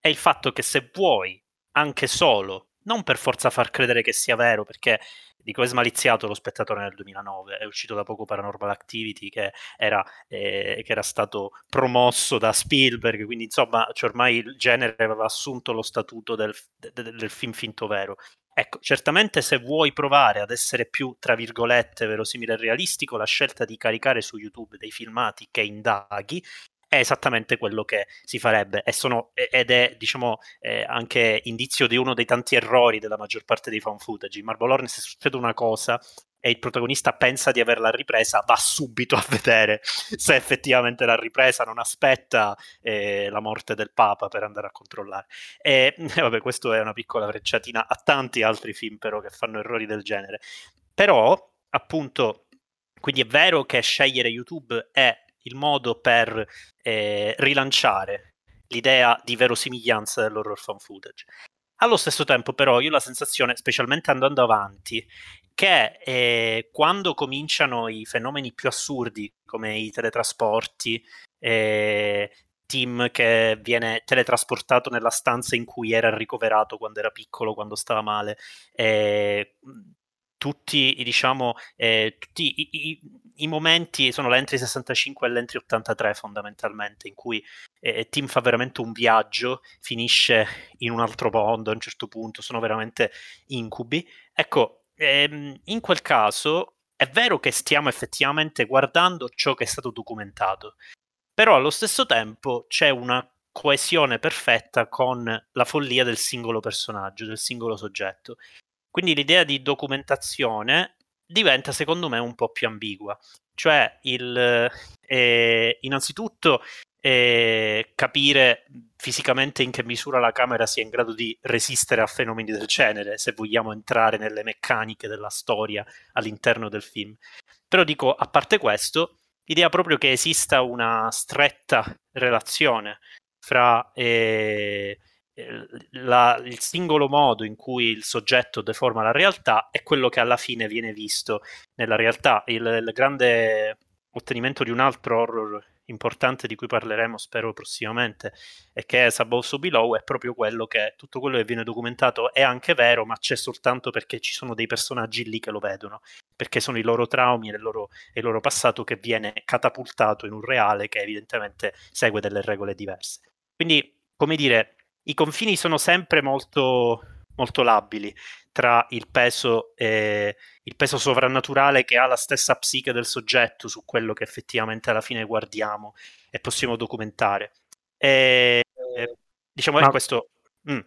è il fatto che se vuoi anche solo, non per forza far credere che sia vero, perché dico è smaliziato lo spettatore nel 2009, è uscito da poco Paranormal Activity che era, eh, che era stato promosso da Spielberg, quindi insomma cioè ormai il genere aveva assunto lo statuto del, del, del film finto vero. Ecco, certamente se vuoi provare ad essere più, tra virgolette, verosimile e realistico, la scelta di caricare su YouTube dei filmati che indaghi è esattamente quello che si farebbe sono, ed è diciamo eh, anche indizio di uno dei tanti errori della maggior parte dei fan footage. In Marble Hornet se succede una cosa e il protagonista pensa di averla ripresa, va subito a vedere *laughs* se effettivamente l'ha ripresa, non aspetta eh, la morte del Papa per andare a controllare. E, *laughs* e vabbè, questo è una piccola frecciatina a tanti altri film però che fanno errori del genere. Però, appunto, quindi è vero che scegliere YouTube è il modo per eh, rilanciare l'idea di verosimiglianza dell'horror fan footage. Allo stesso tempo, però, io ho la sensazione, specialmente andando avanti, che eh, quando cominciano i fenomeni più assurdi, come i teletrasporti, eh, Tim che viene teletrasportato nella stanza in cui era ricoverato quando era piccolo, quando stava male, eh, tutti, diciamo, eh, tutti i, i, i, momenti sono l'entry 65 e l'entry 83 fondamentalmente, in cui eh, Tim fa veramente un viaggio, finisce in un altro mondo a un certo punto, sono veramente incubi. Ecco, ehm, in quel caso è vero che stiamo effettivamente guardando ciò che è stato documentato, però allo stesso tempo c'è una coesione perfetta con la follia del singolo personaggio, del singolo soggetto. Quindi l'idea di documentazione diventa secondo me un po' più ambigua. Cioè, il, eh, innanzitutto, eh, capire fisicamente in che misura la camera sia in grado di resistere a fenomeni del genere, se vogliamo entrare nelle meccaniche della storia all'interno del film. Però dico, a parte questo, l'idea proprio che esista una stretta relazione fra eh, la, il singolo modo in cui il soggetto deforma la realtà è quello che alla fine viene visto nella realtà. Il, il grande ottenimento di un altro horror importante di cui parleremo spero prossimamente e che è Above Below è proprio quello che tutto quello che viene documentato è anche vero ma c'è soltanto perché ci sono dei personaggi lì che lo vedono perché sono i loro traumi e il loro, il loro passato che viene catapultato in un reale che evidentemente segue delle regole diverse quindi come dire i confini sono sempre molto, molto labili tra il peso, eh, il peso sovrannaturale che ha la stessa psiche del soggetto su quello che effettivamente alla fine guardiamo e possiamo documentare. E, diciamo che questo... Mm.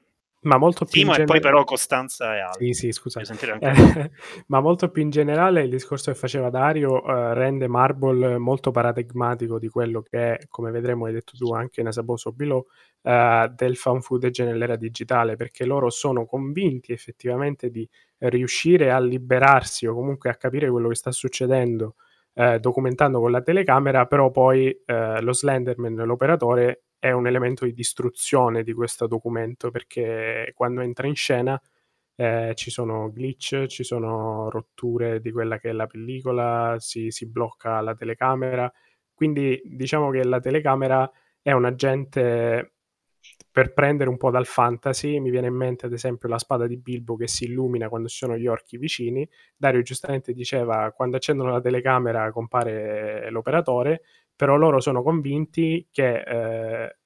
Ma molto più Timo gener- e poi però Costanza e altri. Sì, sì, scusa. Eh, *laughs* ma molto più in generale il discorso che faceva Dario uh, rende Marble molto paradigmatico di quello che è, come vedremo hai detto tu anche in Asaboso Below, uh, del fan footage nell'era digitale, perché loro sono convinti effettivamente di riuscire a liberarsi o comunque a capire quello che sta succedendo uh, documentando con la telecamera, però poi lo Slenderman, l'operatore, è un elemento di distruzione di questo documento perché quando entra in scena eh, ci sono glitch, ci sono rotture di quella che è la pellicola, si, si blocca la telecamera. Quindi diciamo che la telecamera è un agente per prendere un po' dal fantasy, mi viene in mente ad esempio la spada di Bilbo che si illumina quando ci sono gli orchi vicini. Dario giustamente diceva quando accendono la telecamera compare l'operatore, però loro sono convinti che eh,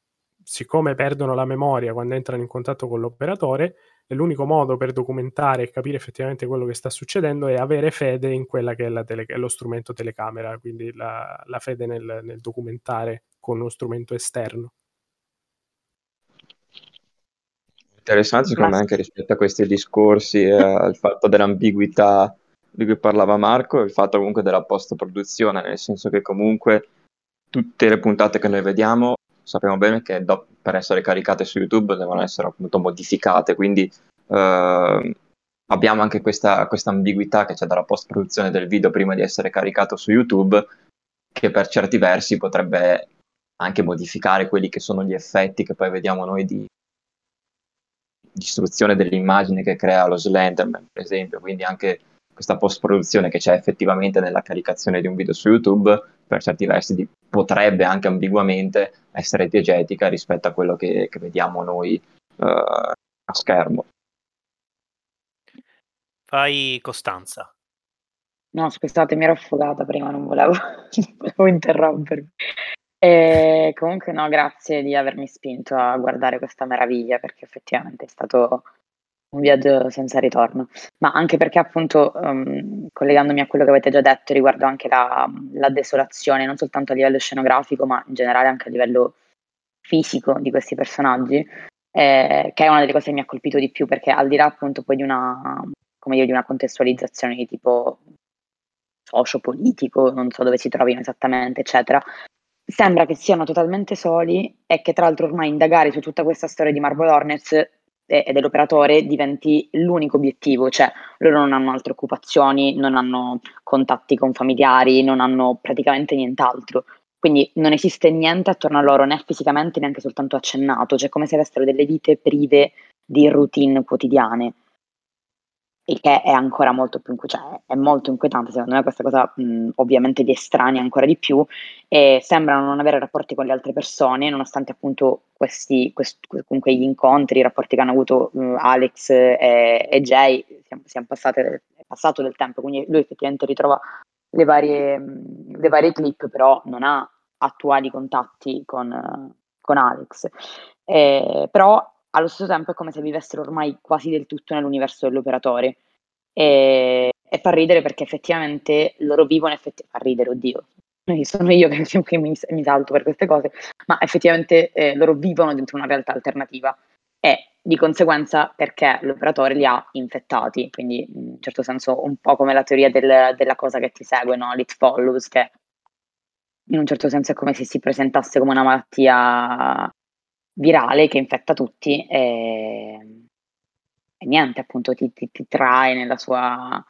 siccome perdono la memoria quando entrano in contatto con l'operatore, l'unico modo per documentare e capire effettivamente quello che sta succedendo è avere fede in quella che è, tele- è lo strumento telecamera, quindi la, la fede nel, nel documentare con uno strumento esterno. Interessante secondo Ma... me anche rispetto a questi discorsi, eh, al fatto dell'ambiguità di cui parlava Marco, il fatto comunque della post-produzione, nel senso che comunque tutte le puntate che noi vediamo sappiamo bene che do- per essere caricate su YouTube devono essere appunto modificate, quindi eh, abbiamo anche questa, questa ambiguità che c'è dalla post-produzione del video prima di essere caricato su YouTube, che per certi versi potrebbe anche modificare quelli che sono gli effetti che poi vediamo noi di distruzione dell'immagine che crea lo Slenderman, per esempio, quindi anche questa post-produzione che c'è effettivamente nella caricazione di un video su YouTube, per certi versi di, potrebbe anche ambiguamente essere diegetica rispetto a quello che, che vediamo noi uh, a schermo. Fai Costanza. No, scusate, mi ero affogata prima, non volevo, *laughs* non volevo interrompervi. E comunque no, grazie di avermi spinto a guardare questa meraviglia perché effettivamente è stato un viaggio senza ritorno, ma anche perché appunto um, collegandomi a quello che avete già detto riguardo anche la, la, desolazione, non soltanto a livello scenografico, ma in generale anche a livello fisico di questi personaggi, eh, che è una delle cose che mi ha colpito di più, perché al di là appunto poi di una, dire, di una contestualizzazione di tipo socio-politico, non so dove si trovino esattamente, eccetera, sembra che siano totalmente soli e che tra l'altro ormai indagare su tutta questa storia di Marble Hornets e dell'operatore diventi l'unico obiettivo, cioè loro non hanno altre occupazioni, non hanno contatti con familiari, non hanno praticamente nient'altro. Quindi non esiste niente attorno a loro, né fisicamente neanche soltanto accennato, cioè come se avessero delle vite prive di routine quotidiane il che è ancora molto più cioè, è molto inquietante secondo me questa cosa mh, ovviamente li estranea ancora di più e sembrano non avere rapporti con le altre persone nonostante appunto questi, questi comunque gli incontri i rapporti che hanno avuto uh, Alex e, e Jay siamo, siamo passate, è passato del tempo quindi lui effettivamente ritrova le varie, le varie clip però non ha attuali contatti con, con Alex eh, però allo stesso tempo è come se vivessero ormai quasi del tutto nell'universo dell'operatore. E, e fa ridere perché effettivamente loro vivono, effetti- fa ridere, oddio, sono io che, *laughs* mi, mi, salto per queste cose, ma effettivamente eh, loro vivono dentro una realtà alternativa e di conseguenza perché l'operatore li ha infettati, quindi in un certo senso un po' come la teoria del, della cosa che ti segue, no? l'it follows, che in un certo senso è come se si presentasse come una malattia virale che infetta tutti e, e niente, appunto ti, ti, ti trae nella sua,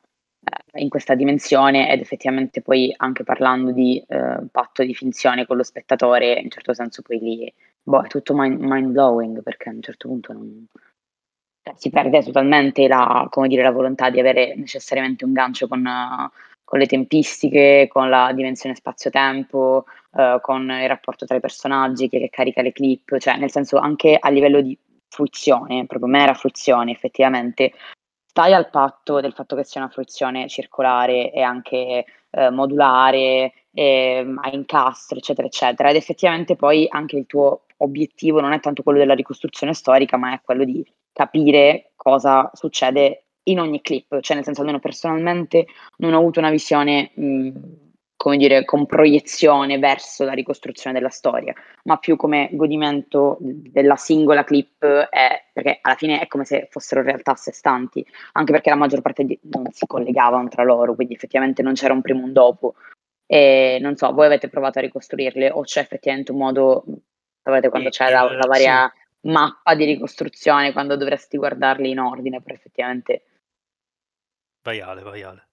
in questa dimensione ed effettivamente poi anche parlando di eh, patto di finzione con lo spettatore, in certo senso poi li, boh, è tutto mind, mind blowing perché a un certo punto non, cioè, si perde totalmente la, dire, la, volontà di avere necessariamente un gancio con, con le tempistiche, con la dimensione spazio-tempo, uh, con il rapporto tra i personaggi, che, che carica le clip, cioè nel senso anche a livello di fruizione, proprio mera fruizione effettivamente, stai al patto del fatto che sia una fruizione circolare e anche eh, modulare, eh, a incastro, eccetera, eccetera. Ed effettivamente poi anche il tuo obiettivo non è tanto quello della ricostruzione storica, ma è quello di capire cosa succede in ogni clip. Cioè, nel senso, almeno personalmente non ho avuto una visione mh, come dire, con proiezione verso la ricostruzione della storia, ma più come godimento della singola clip, è, perché alla fine è come se fossero realtà a sé stanti, anche perché la maggior parte di, non si collegavano tra loro, quindi effettivamente non c'era un prima e un dopo. E non so, voi avete provato a ricostruirle o c'è effettivamente un modo, sapete quando c'è la, la varia sì. mappa di ricostruzione, quando dovresti guardarli in ordine per effettivamente... Vai Ale, vai Ale.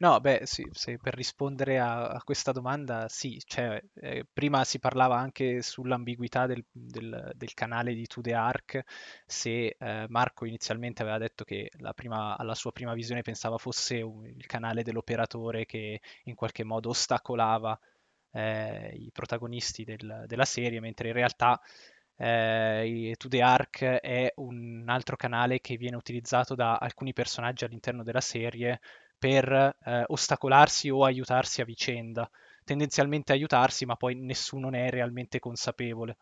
No, beh, sì, sì, per rispondere a, a questa domanda, sì, cioè, eh, prima si parlava anche sull'ambiguità del, del, del canale di To The Ark, se eh, Marco inizialmente aveva detto che prima, alla sua prima visione pensava fosse un, il canale dell'operatore che in qualche modo ostacolava eh, i protagonisti del, della serie, mentre in realtà eh, To The Ark è un altro canale che viene utilizzato da alcuni personaggi all'interno della serie per eh, ostacolarsi o aiutarsi a vicenda. Tendenzialmente aiutarsi, ma poi nessuno ne è realmente consapevole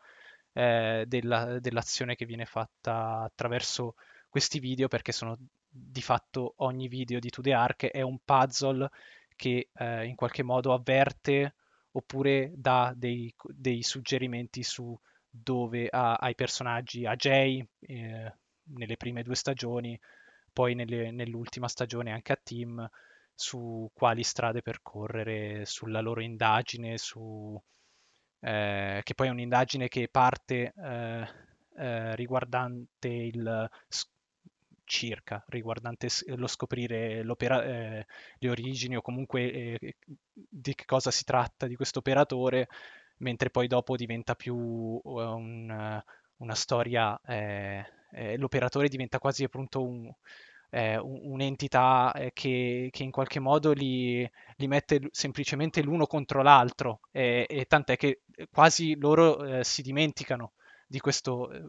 eh, della, dell'azione che viene fatta attraverso questi video, perché sono di fatto ogni video di To The Ark è un puzzle che eh, in qualche modo avverte oppure dà dei, dei suggerimenti su dove a, ai personaggi, a Jay eh, nelle prime due stagioni, poi nelle, nell'ultima stagione anche a Team su quali strade percorrere, sulla loro indagine, su, eh, che poi è un'indagine che parte eh, eh, riguardante il circa riguardante lo scoprire eh, le origini o comunque eh, di che cosa si tratta di questo operatore, mentre poi dopo diventa più un, una storia, eh, eh, l'operatore diventa quasi appunto un, eh, un'entità eh, che, che, in qualche modo li, li, mette semplicemente l'uno contro l'altro e, e tant'è che quasi loro eh, si dimenticano di questo eh,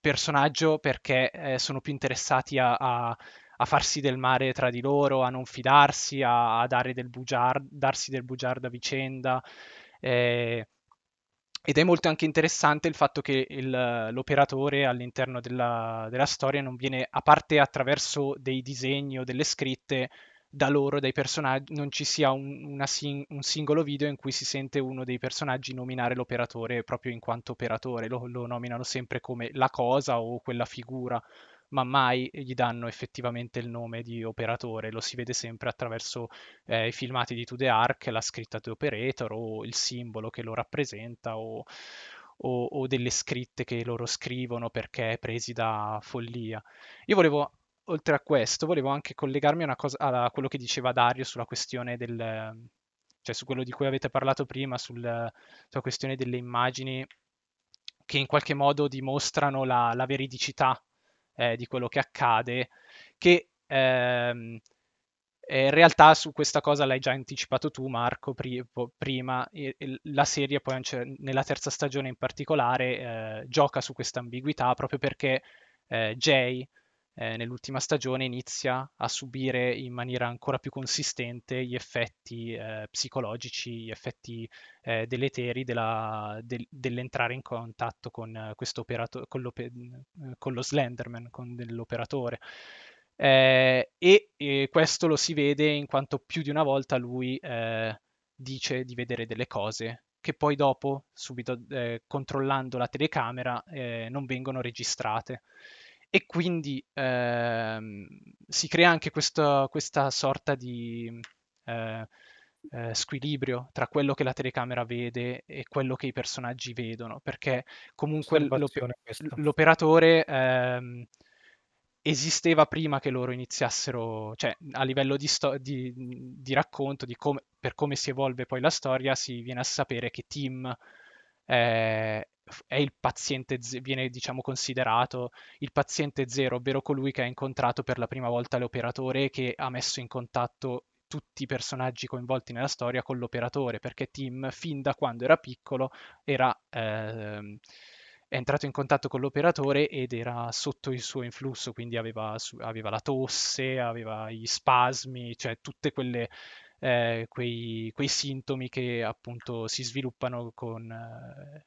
personaggio perché eh, sono più interessati a, a, a, farsi del mare tra di loro, a non fidarsi, a, a del bugiard, darsi del bugiardo a vicenda. Eh, ed è molto anche interessante il fatto che il, l'operatore all'interno della, della, storia non viene, a parte attraverso dei disegni o delle scritte, da loro, dai personaggi, non ci sia un, sing- un, singolo video in cui si sente uno dei personaggi nominare l'operatore proprio in quanto operatore, lo, lo nominano sempre come la cosa o quella figura ma mai gli danno effettivamente il nome di operatore, lo si vede sempre attraverso eh, i filmati di To The Ark, la scritta The Operator o il simbolo che lo rappresenta o, o, o delle scritte che loro scrivono perché presi da follia. Io volevo oltre a questo, volevo anche collegarmi a, cosa, a, quello che diceva Dario sulla questione del, cioè su quello di cui avete parlato prima, sul, sulla questione delle immagini che in qualche modo dimostrano la, la veridicità eh, di quello che accade, che ehm, in realtà su questa cosa l'hai già anticipato tu, Marco, pri- prima. la serie, poi nella terza stagione in particolare, eh, gioca su questa ambiguità proprio perché eh, Jay eh, nell'ultima stagione inizia a subire in maniera ancora più consistente gli effetti eh, psicologici, gli effetti eh, deleteri della, del, dell'entrare in contatto con eh, questo con, con, lo Slenderman, con l'operatore. Eh, e, e, questo lo si vede in quanto più di una volta lui eh, dice di vedere delle cose che poi dopo, subito controllando la telecamera, non vengono registrate e quindi ehm, si crea anche questo, questa sorta di eh, eh, squilibrio tra quello che la telecamera vede e quello che i personaggi vedono, perché comunque l'op- l'operatore ehm, esisteva prima che loro iniziassero, cioè a livello di, sto- di, di racconto, di come, per come si evolve poi la storia, si viene a sapere che Tim eh, è il paziente, viene diciamo considerato il paziente zero, ovvero colui che ha incontrato per la prima volta l'operatore e che ha messo in contatto tutti i personaggi coinvolti nella storia con l'operatore, perché Tim fin da quando era piccolo era, eh, è entrato in contatto con l'operatore ed era sotto il suo influsso, quindi aveva, aveva la tosse, aveva gli spasmi, cioè tutte quelle eh, quei, quei, sintomi che appunto si sviluppano con eh,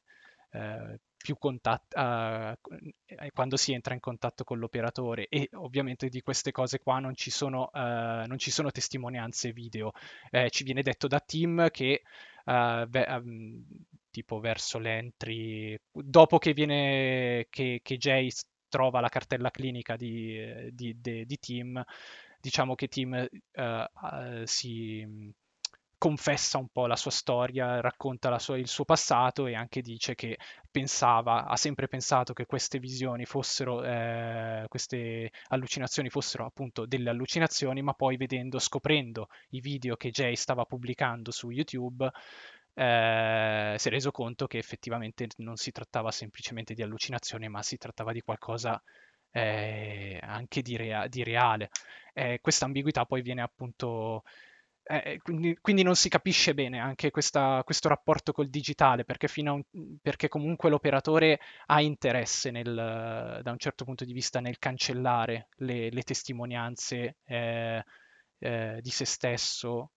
eh più contatto eh, quando si entra in contatto con l'operatore e ovviamente di queste cose qua non ci sono, eh, non ci sono testimonianze video. Eh, ci viene detto da Tim che beh, um, tipo verso l'entry dopo che viene che, che Jay trova la cartella clinica di, di, di, di Tim diciamo che Tim uh, si mm, confessa un po' la sua storia, racconta sua, il suo passato e anche dice che pensava, ha sempre pensato che queste visioni fossero, eh, queste allucinazioni fossero appunto delle allucinazioni, ma poi vedendo, scoprendo i video che Jay stava pubblicando su YouTube, eh, si è reso conto che effettivamente non si trattava semplicemente di allucinazioni, ma si trattava di qualcosa eh, anche di, rea- di reale. Eh, questa ambiguità poi viene appunto... Eh, quindi, quindi, non si capisce bene anche questa, questo rapporto col digitale, perché, un, perché comunque l'operatore ha interesse nel, da un certo punto di vista nel cancellare le, le testimonianze eh, eh, di se stesso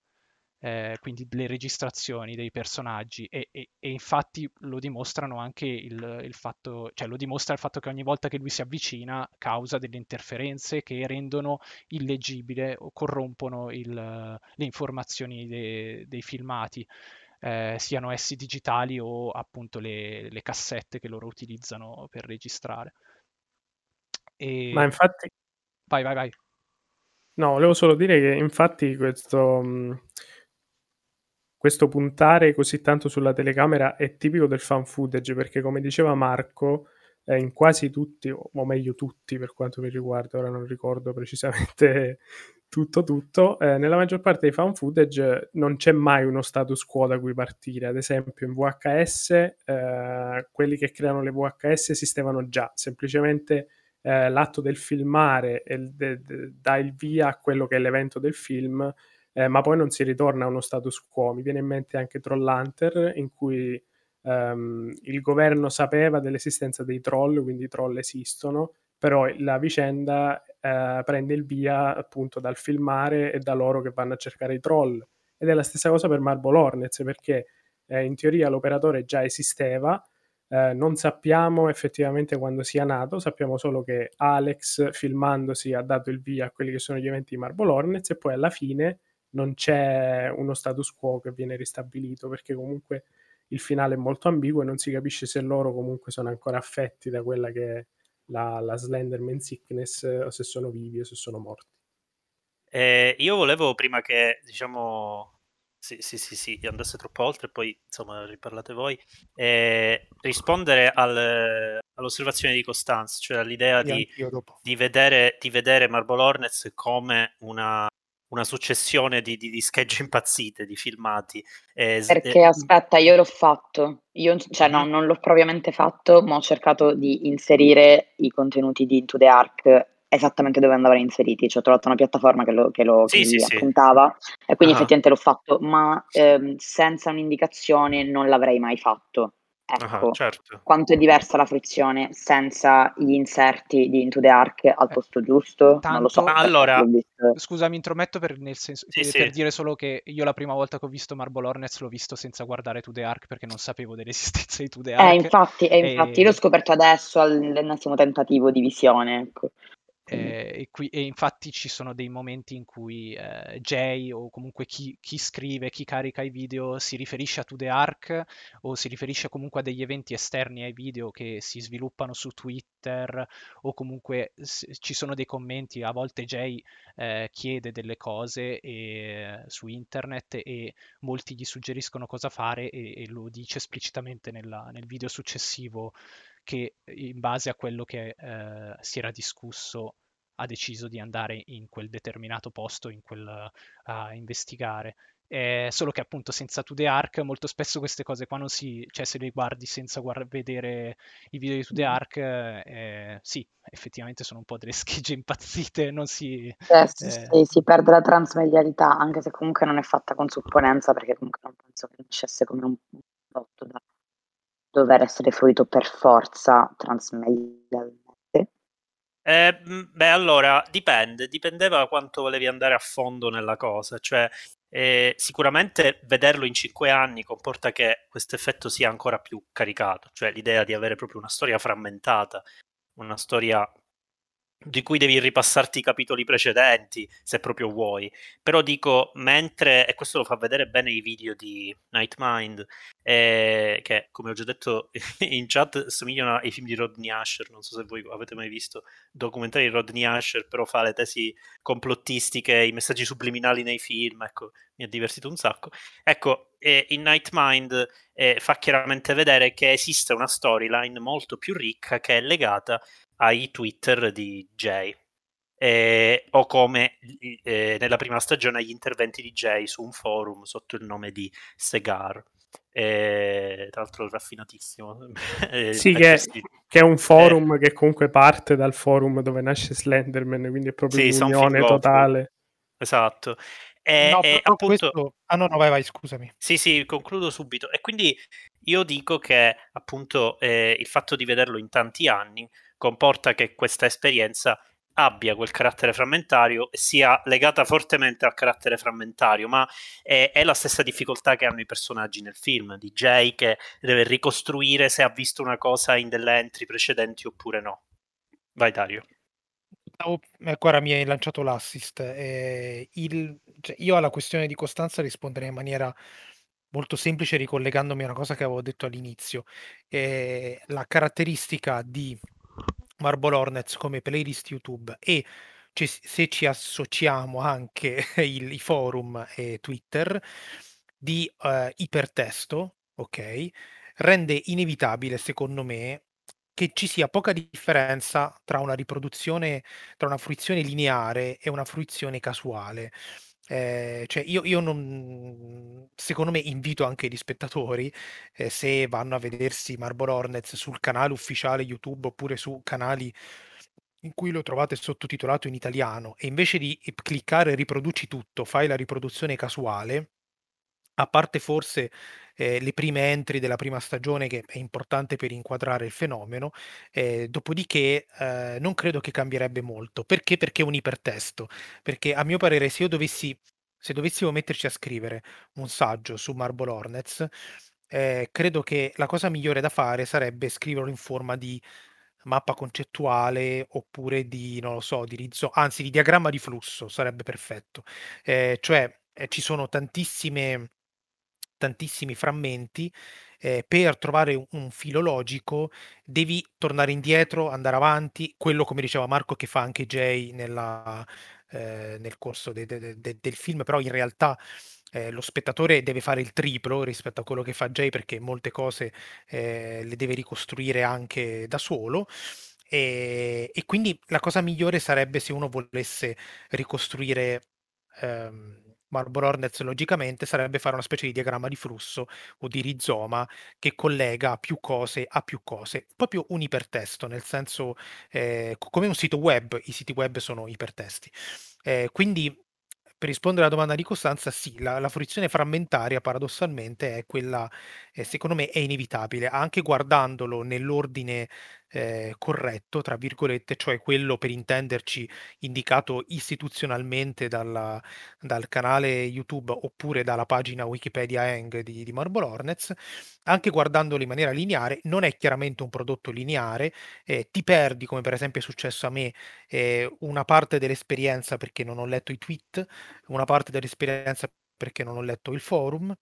eh, quindi le registrazioni dei personaggi e, e, e, infatti lo dimostrano anche il, il, fatto, cioè lo dimostra il fatto che ogni volta che lui si avvicina causa delle interferenze che rendono illeggibile o corrompono il, le informazioni de, dei filmati. Eh, siano essi digitali o appunto le, le, cassette che loro utilizzano per registrare. E... Ma infatti... Vai, vai, vai. No, volevo solo dire che infatti questo, questo puntare così tanto sulla telecamera è tipico del fan footage perché come diceva Marco eh, in quasi tutti o meglio tutti per quanto mi riguarda ora non ricordo precisamente *laughs* tutto tutto eh, nella maggior parte dei fan footage non c'è mai uno status quo da cui partire. Ad esempio in VHS eh, quelli che creano le VHS esistevano già. Semplicemente eh, l'atto del filmare de, de, dà il via a quello che è l'evento del film eh, ma poi non si ritorna a uno status quo. Mi viene in mente anche Trollhunter, in cui ehm, il governo sapeva dell'esistenza dei troll, quindi i troll esistono, però la vicenda eh, prende il via appunto dal filmare e da loro che vanno a cercare i troll. Ed è la stessa cosa per Marble Hornets, perché eh, in teoria l'operatore già esisteva, eh, non sappiamo effettivamente quando sia nato, sappiamo solo che Alex filmandosi ha dato il via a quelli che sono gli eventi di Marble Hornets e poi alla fine non c'è uno status quo che viene ristabilito perché comunque il finale è molto ambiguo e non si capisce se loro comunque sono ancora affetti da quella che è la, la Slenderman sickness o se sono vivi o se sono morti. Eh, io volevo prima che diciamo sì, sì, sì, sì, andasse troppo oltre, poi insomma riparlate voi, eh, rispondere al, all'osservazione di Costanza, cioè all'idea di, di, vedere, di vedere Marble Hornets come una, una successione di, di, di sketch impazzite, di filmati. Eh, Perché eh, aspetta, io l'ho fatto, io cioè, no, non l'ho propriamente fatto, ma ho cercato di inserire i contenuti di Into the Ark esattamente dove andavano inseriti, cioè ho trovato una piattaforma che lo, che lo sì, che sì, appuntava sì. e quindi ah. effettivamente l'ho fatto, ma ehm, senza un'indicazione non l'avrei mai fatto. Ecco, ah, certo. quanto è diversa la frizione senza gli inserti di Into the Ark al eh, posto giusto? Tanto, non lo so. Allora, scusa, mi intrometto per, nel senso, sì, per, sì. per, dire solo che io la prima volta che ho visto Marble Hornets l'ho visto senza guardare To the Ark perché non sapevo dell'esistenza di To the eh, Ark. Eh, infatti, e infatti e... l'ho scoperto adesso all'ennesimo tentativo di visione. Ecco. Eh, e, qui, e, infatti ci sono dei momenti in cui eh, Jay o comunque chi, chi, scrive, chi carica i video si riferisce a To The Ark o si riferisce comunque a degli eventi esterni ai video che si sviluppano su Twitter o comunque s- ci sono dei commenti, a volte Jay eh, chiede delle cose e, su internet e molti gli suggeriscono cosa fare e, e lo dice esplicitamente nella, nel video successivo che in base a quello che eh, si era discusso ha deciso di andare in quel determinato posto in quel, a investigare. eh, solo che appunto senza 2D Arc molto spesso queste cose qua non si, cioè se le guardi senza guard- vedere i video di 2D Arc, eh, sì, effettivamente sono un po' delle schegge impazzite, non si... Eh, sì, eh... sì, si perde la transmedialità, anche se comunque non è fatta con supponenza, perché comunque non penso che nascesse come un prodotto da dover essere fruito per forza transmedialmente. Eh, beh, allora dipende, dipendeva quanto volevi andare a fondo nella cosa, cioè eh, sicuramente vederlo in cinque anni comporta che questo effetto sia ancora più caricato, cioè l'idea di avere proprio una storia frammentata, una storia di cui devi ripassarti i capitoli precedenti, se proprio vuoi. Però dico, mentre, e questo lo fa vedere bene i video di Nightmind, eh, che come ho già detto *laughs* in chat somigliano ai film di Rodney Asher, non so se voi avete mai visto documentari di Rodney Asher, però fa le tesi complottistiche, i messaggi subliminali nei film, ecco, mi ha divertito un sacco. Ecco, eh, in Nightmind eh, fa chiaramente vedere che esiste una storyline molto più ricca che è legata ai Twitter di Jay. Eh, o come eh, nella prima stagione agli interventi di Jay su un forum sotto il nome di Segar. Eh, tra l'altro raffinatissimo. *laughs* Eh, sì, che, che, è un forum che comunque parte dal forum dove nasce Slenderman, quindi è proprio sì, un'unione totale. Esatto. E, no, e appunto... Questo... Ah no, no, vai, vai, scusami. Sì, sì, concludo subito. E quindi io dico che appunto eh, il fatto di vederlo in tanti anni comporta che questa esperienza abbia quel carattere frammentario e sia legata fortemente al carattere frammentario, ma è, è, la stessa difficoltà che hanno i personaggi nel film, di Jay che deve ricostruire se ha visto una cosa in delle entry precedenti oppure no. Vai Dario. Oh, ecco, mi hai lanciato l'assist. Eh, il, cioè, io alla questione di costanza risponderei in maniera molto semplice ricollegandomi a una cosa che avevo detto all'inizio. Eh, la caratteristica di Marble Hornets come playlist YouTube e ci, se ci associamo anche *laughs* il, i forum e Twitter di uh, ipertesto, ok, rende inevitabile, secondo me, che ci sia poca differenza tra una riproduzione, tra una fruizione lineare e una fruizione casuale. Eh, cioè io, io non, secondo me invito anche gli spettatori, eh, se vanno a vedersi Marble Hornets sul canale ufficiale YouTube oppure su canali in cui lo trovate sottotitolato in italiano e invece di cliccare riproduci tutto, fai la riproduzione casuale, a parte forse eh, le prime entry della prima stagione che è importante per inquadrare il fenomeno, eh, dopodiché eh, non credo che cambierebbe molto. Perché? Perché è un ipertesto. Perché a mio parere se io dovessi, se dovessimo metterci a scrivere un saggio su Marble Hornets, eh, credo che la cosa migliore da fare sarebbe scriverlo in forma di mappa concettuale oppure di, non lo so, di rizzo, anzi di diagramma di flusso sarebbe perfetto. Eh, cioè eh, ci sono tantissime tantissimi frammenti, eh, per trovare un, un filo logico devi tornare indietro, andare avanti, quello come diceva Marco che fa anche Jay nella, eh, nel corso de, de, de, del film, però in realtà eh, lo spettatore deve fare il triplo rispetto a quello che fa Jay perché molte cose eh, le deve ricostruire anche da solo. E, e, quindi la cosa migliore sarebbe se uno volesse ricostruire ehm, Marble Hornets logicamente sarebbe fare una specie di diagramma di flusso o di rizoma che collega più cose a più cose, proprio un ipertesto, nel senso eh, come un sito web, i siti web sono ipertesti. Eh, quindi per rispondere alla domanda di Costanza, sì, la, la fruizione frammentaria paradossalmente è quella, eh, secondo me, è inevitabile, anche guardandolo nell'ordine eh, corretto, tra virgolette, cioè quello per intenderci indicato istituzionalmente dalla, dal canale YouTube oppure dalla pagina Wikipedia Hang di, di Marble Hornets, anche guardandolo in maniera lineare, non è chiaramente un prodotto lineare, eh, ti perdi, come per esempio è successo a me, eh, una parte dell'esperienza perché non ho letto i tweet, una parte dell'esperienza perché non ho letto il forum,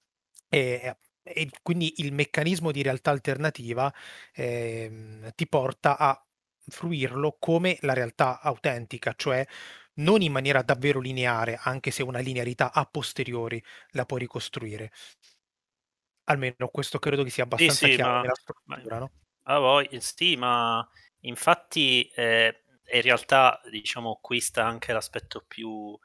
e e quindi il meccanismo di realtà alternativa eh, ti porta a fruirlo come la realtà autentica, cioè non in maniera davvero lineare, anche se una linearità a posteriori la puoi ricostruire. Almeno questo credo che sia abbastanza sì, sì, chiaro ma, nella struttura, no? Ah, voi, sì, ma infatti eh, in realtà diciamo qui sta anche l'aspetto più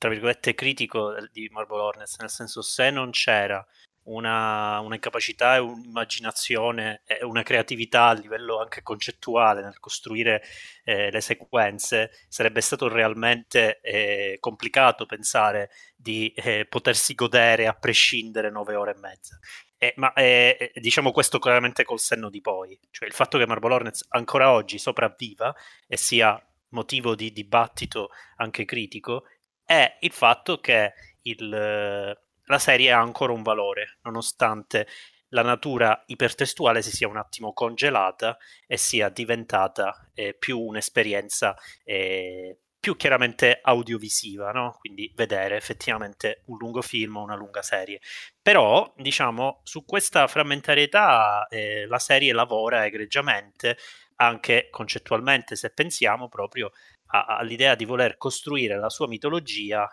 tra virgolette, critico di Marble Hornets, nel senso se non c'era una, una capacità e un'immaginazione e una creatività a livello anche concettuale nel costruire eh, le sequenze, sarebbe stato realmente eh, complicato pensare di eh, potersi godere a prescindere nove ore e mezza. Eh, ma eh, diciamo questo chiaramente col senno di poi, cioè il fatto che Marble Hornets ancora oggi sopravviva e sia motivo di dibattito anche critico è il fatto che il, la serie ha ancora un valore, nonostante la natura ipertestuale si sia un attimo congelata e sia diventata eh, più un'esperienza eh, più chiaramente audiovisiva, no? quindi vedere effettivamente un lungo film o una lunga serie. Però, diciamo, su questa frammentarietà eh, la serie lavora egregiamente, anche concettualmente, se pensiamo proprio all'idea di voler costruire la sua mitologia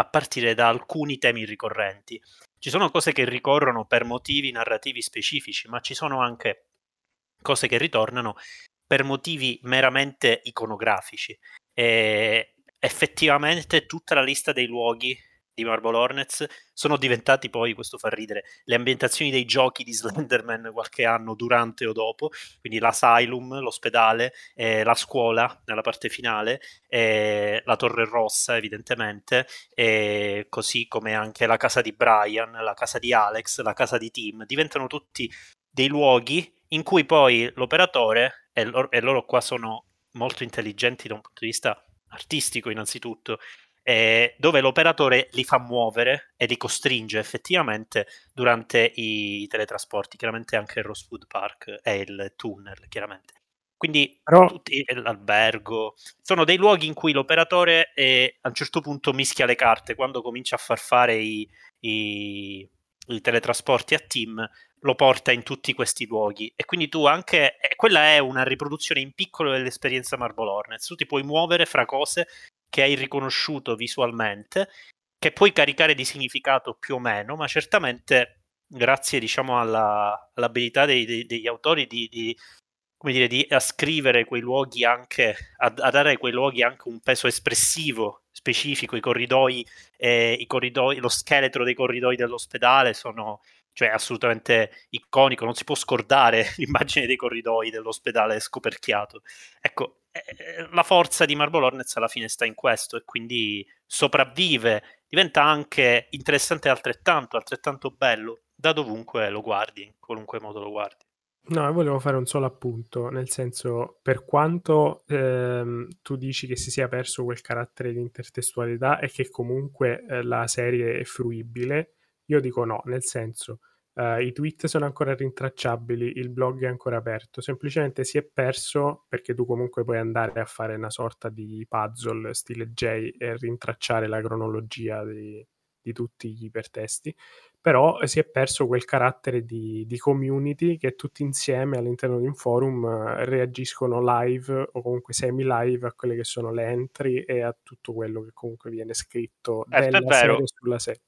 a partire da alcuni temi ricorrenti. Ci sono cose che ricorrono per motivi narrativi specifici, ma ci sono anche cose che ritornano per motivi meramente iconografici. E effettivamente tutta la lista dei luoghi di Marble Hornets sono diventati poi, questo fa ridere, le ambientazioni dei giochi di Slenderman qualche anno durante o dopo, quindi l'asylum, l'ospedale, eh, la scuola nella parte finale, eh, la Torre Rossa evidentemente, eh, così come anche la casa di Brian, la casa di Alex, la casa di Tim, diventano tutti dei luoghi in cui poi l'operatore, e loro, e loro qua sono molto intelligenti da un punto di vista artistico innanzitutto, eh, dove l'operatore li fa muovere e li costringe effettivamente durante i teletrasporti, chiaramente anche il Rosewood Park e il tunnel, chiaramente. Quindi Però... tutti, l'albergo sono dei luoghi in cui l'operatore eh, a un certo punto mischia le carte quando comincia a far fare i, i, i teletrasporti a team lo porta in tutti questi luoghi. E quindi tu anche eh, quella è una riproduzione in piccolo dell'esperienza Marble Hornets tu ti puoi muovere fra cose che hai riconosciuto visualmente, che puoi caricare di significato più o meno, ma certamente grazie diciamo, alla, all'abilità dei, dei, degli autori di, di, dire, di ascrivere quei luoghi anche, a, a, dare a quei luoghi anche un peso espressivo specifico, i corridoi, eh, i corridoi, lo scheletro dei corridoi dell'ospedale sono cioè assolutamente iconico, non si può scordare *laughs* l'immagine dei corridoi dell'ospedale scoperchiato. Ecco, eh, eh, la forza di Marble Hornets alla fine sta in questo e quindi sopravvive, diventa anche interessante altrettanto, altrettanto bello, da dovunque lo guardi, in qualunque modo lo guardi. No, volevo fare un solo appunto, nel senso, per quanto ehm, tu dici che si sia perso quel carattere di intertestualità e che comunque eh, la serie è fruibile, io dico no, nel senso, Uh, I tweet sono ancora rintracciabili, il blog è ancora aperto, semplicemente si è perso perché tu comunque puoi andare a fare una sorta di puzzle stile J e rintracciare la cronologia di, di tutti gli ipertesti, però si è perso quel carattere di, di, community che tutti insieme all'interno di un forum uh, reagiscono live o comunque semi-live a quelle che sono le entry e a tutto quello che comunque viene scritto eh, della serie sulla serie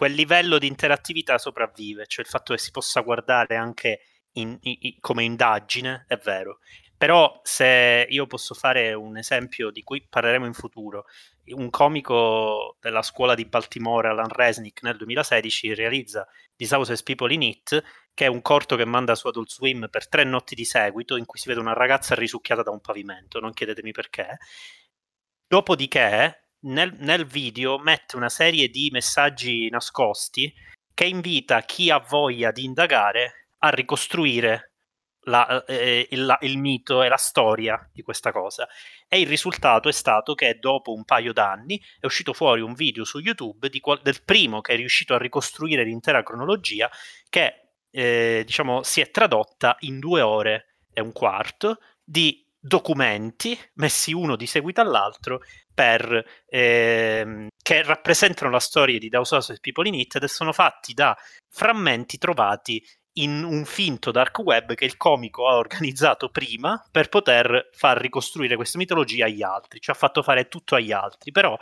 quel livello di interattività sopravvive, cioè il fatto che si possa guardare anche in, in, come indagine, è vero. Però se io posso fare un esempio di cui parleremo in futuro, un comico della scuola di Baltimore, Alan Resnick, nel 2016 realizza This Houses People in It, che è un corto che manda su Adult Swim per tre notti di seguito, in cui si vede una ragazza risucchiata da un pavimento, non chiedetemi perché. Dopodiché nel, nel video mette una serie di messaggi nascosti che invita chi ha voglia di indagare a ricostruire la, eh, il, il, mito e la storia di questa cosa. E il risultato è stato che dopo un paio d'anni è uscito fuori un video su YouTube qual- del primo che è riuscito a ricostruire l'intera cronologia, che eh, diciamo si è tradotta in due ore e un quarto di documenti messi uno di seguito all'altro per, ehm, che rappresentano la storia di House e People in It ed sono fatti da frammenti trovati in un finto dark web che il comico ha organizzato prima per poter far ricostruire questa mitologia agli altri, ci ha fatto fare tutto agli altri, però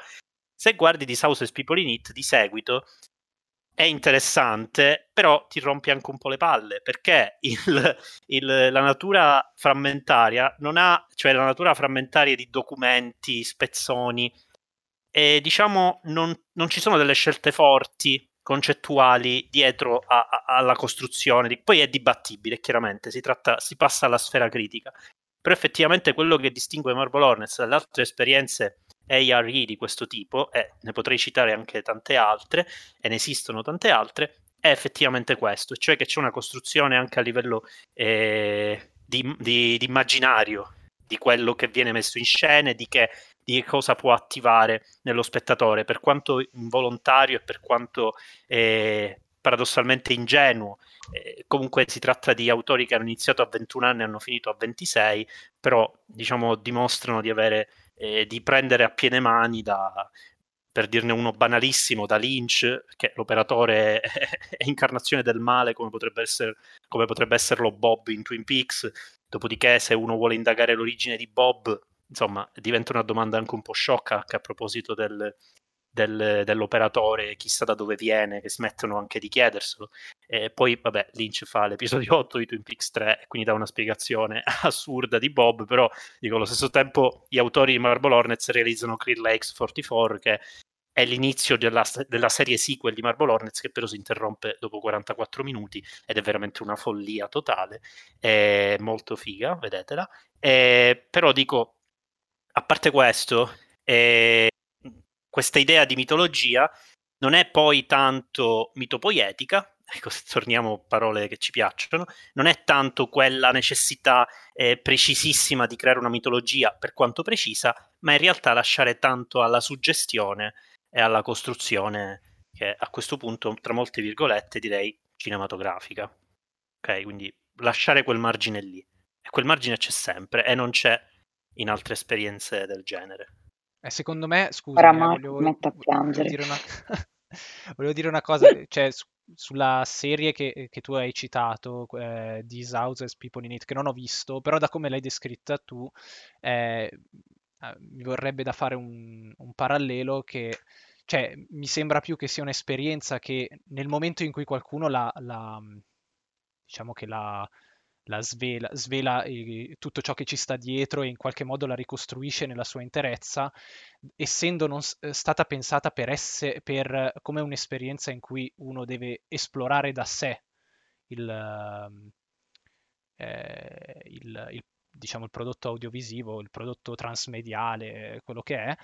se guardi di House e People in It di seguito è interessante, però ti rompi anche un po' le palle perché il, il, la natura frammentaria non ha, cioè la natura frammentaria di documenti, spezzoni, e diciamo non, non ci sono delle scelte forti concettuali dietro a, a, alla costruzione. Poi è dibattibile, chiaramente, si, tratta, si passa alla sfera critica. Però effettivamente quello che distingue Marble Hornets dalle altre esperienze ARE di questo tipo, e ne potrei citare anche tante altre, e ne esistono tante altre, è effettivamente questo, cioè che c'è una costruzione anche a livello eh, di, di, di, immaginario di quello che viene messo in scena e di che, di cosa può attivare nello spettatore, per quanto involontario e per quanto eh, paradossalmente ingenuo. Eh, comunque si tratta di autori che hanno iniziato a 21 anni e hanno finito a 26, però diciamo dimostrano di avere eh, di prendere a piene mani da, per dirne uno banalissimo, da Lynch, che l'operatore è *laughs* incarnazione del male come potrebbe, essere, come potrebbe esserlo Bob in Twin Peaks, dopodiché se uno vuole indagare l'origine di Bob, insomma, diventa una domanda anche un po' sciocca a proposito del, del, dell'operatore, chissà da dove viene, che smettono anche di chiederselo. E poi, vabbè, Lynch fa l'episodio 8 di Twin Peaks 3, quindi dà una spiegazione *laughs* assurda di Bob, però dico allo stesso tempo gli autori di Marble Hornets realizzano Clear Lakes 44, che è l'inizio della, della, serie sequel di Marble Hornets che però si interrompe dopo 44 minuti ed è veramente una follia totale, è molto figa, vedetela. E, però dico, a parte questo, eh, questa idea di mitologia non è poi tanto mitopoietica, ecco, se torniamo a parole che ci piacciono, non è tanto quella necessità eh, precisissima di creare una mitologia per quanto precisa, ma in realtà lasciare tanto alla suggestione e alla costruzione che a questo punto, tra molte virgolette, direi cinematografica. Ok, quindi lasciare quel margine lì. E quel margine c'è sempre e non c'è in altre esperienze del genere. Eh, secondo me, scusa, Ora volevo, volevo, dire una... *laughs* volevo dire una cosa, cioè sulla serie che, che, tu hai citato, eh, These Houses People in It, che non ho visto, però da come l'hai descritta tu, eh, eh mi vorrebbe da fare un, un parallelo che cioè, mi sembra più che sia un'esperienza che nel momento in cui qualcuno la, la diciamo che la, la svela, svela eh, tutto ciò che ci sta dietro e in qualche modo la ricostruisce nella sua interezza, essendo non eh, stata pensata per essere per, come un'esperienza in cui uno deve esplorare da sé il, ehm, eh, il, il, diciamo, il prodotto audiovisivo, il prodotto transmediale, quello che è,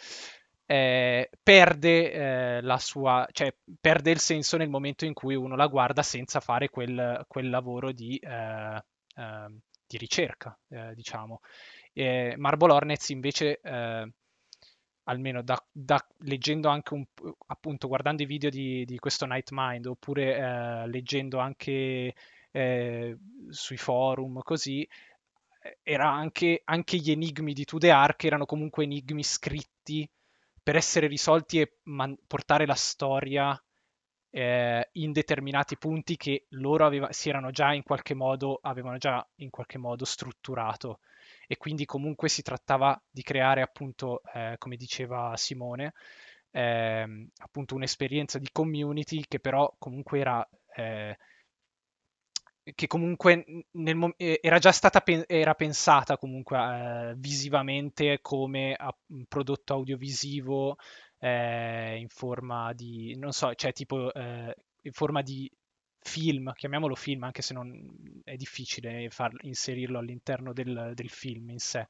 eh, perde eh, la sua, cioè perde il senso nel momento in cui uno la guarda senza fare quel, quel lavoro di eh, di ricerca, eh, diciamo. E Marble Hornets invece, eh, almeno da, da, leggendo anche un appunto guardando i video di, di questo Nightmind oppure eh, leggendo anche eh, sui forum così, era anche, anche gli enigmi di The Ark erano comunque enigmi scritti per essere risolti e man- portare la storia eh, in determinati punti che loro aveva, si erano già in qualche modo, avevano già in qualche modo strutturato. E quindi comunque si trattava di creare appunto, eh, come diceva Simone, eh, appunto un'esperienza di community che però comunque era eh, che comunque nel, era già stata era pensata comunque eh, visivamente come prodotto audiovisivo eh, in forma di, non so, cioè tipo eh, in forma di film, chiamiamolo film, anche se non è difficile far, inserirlo all'interno del, del film in sé.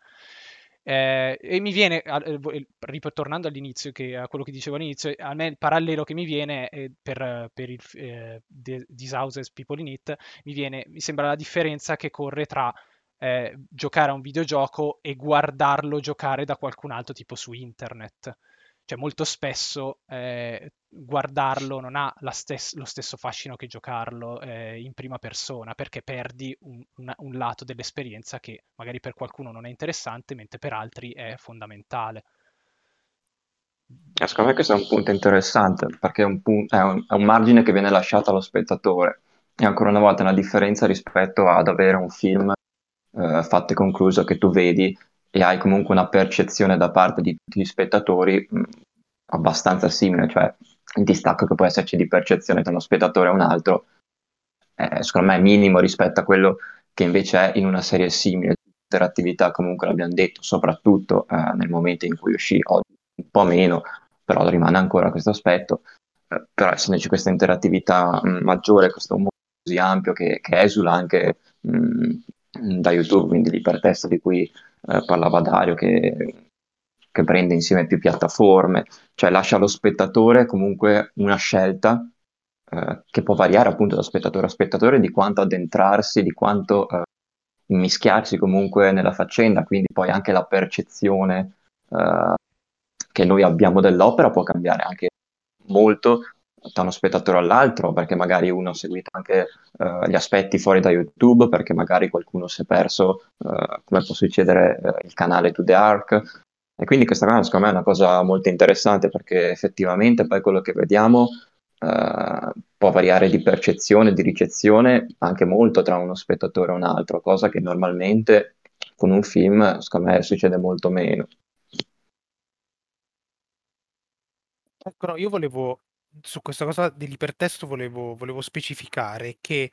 Eh, e mi viene, eh, ritornando all'inizio, che, a quello che dicevo all'inizio, a me il parallelo che mi viene per, per il eh, These Houses People in It, mi, viene, mi sembra la differenza che corre tra eh, giocare a un videogioco e guardarlo giocare da qualcun altro, tipo su internet cioè molto spesso eh, guardarlo non ha stes- lo stesso fascino che giocarlo eh, in prima persona perché perdi un, un, un, lato dell'esperienza che magari per qualcuno non è interessante mentre per altri è fondamentale. Secondo me questo è un punto interessante perché è un, pun- è un, è un margine che viene lasciato allo spettatore e ancora una volta una differenza rispetto ad avere un film eh, fatto e concluso che tu vedi e hai comunque una percezione da parte di tutti gli spettatori mh, abbastanza simile, cioè il distacco che può esserci di percezione tra uno spettatore e un altro è secondo me minimo rispetto a quello che invece è in una serie simile. Interattività comunque l'abbiamo detto, soprattutto eh, nel momento in cui uscì, oggi un po' meno, però rimane ancora questo aspetto. Eh, però essendoci questa interattività mh, maggiore, questo mondo così ampio che, che esula anche mh, da YouTube, quindi l'ipertesto di cui eh, parlava Dario, che, che prende insieme più piattaforme, cioè lascia allo spettatore comunque una scelta eh, che può variare appunto da spettatore a spettatore di quanto addentrarsi, di quanto eh, immischiarsi comunque nella faccenda, quindi poi anche la percezione eh, che noi abbiamo dell'opera può cambiare anche molto da uno spettatore all'altro, perché magari uno ha seguito anche uh, gli aspetti fuori da YouTube, perché magari qualcuno si è perso, uh, come può succedere, uh, il canale To The Ark. E quindi questa cosa secondo me è una cosa molto interessante perché effettivamente poi quello che vediamo può variare di percezione, di ricezione anche molto tra uno spettatore e un altro, cosa che normalmente con un film secondo me succede molto meno. Ecco, no, io volevo su questa cosa dell'ipertesto volevo, volevo specificare che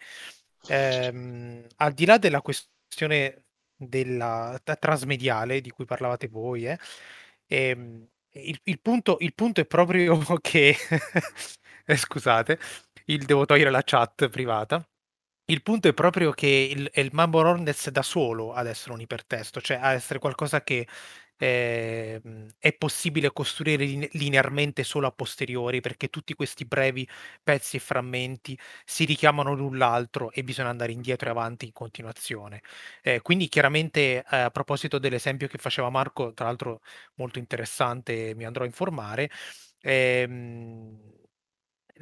ehm, al di là della questione della trasmediale di cui parlavate voi, eh, ehm, il, il, punto, il, punto, è proprio *laughs* che, eh, scusate, il, devo togliere la chat privata. Il punto è proprio che il, il Mambo Hornets da solo ad essere un ipertesto, cioè a essere qualcosa che eh, è possibile costruire linearmente solo a posteriori perché tutti questi brevi pezzi e frammenti si richiamano l'un l'altro e bisogna andare indietro e avanti in continuazione. Eh, quindi chiaramente eh, a proposito dell'esempio che faceva Marco, tra l'altro molto interessante, mi andrò a informare. Ehm,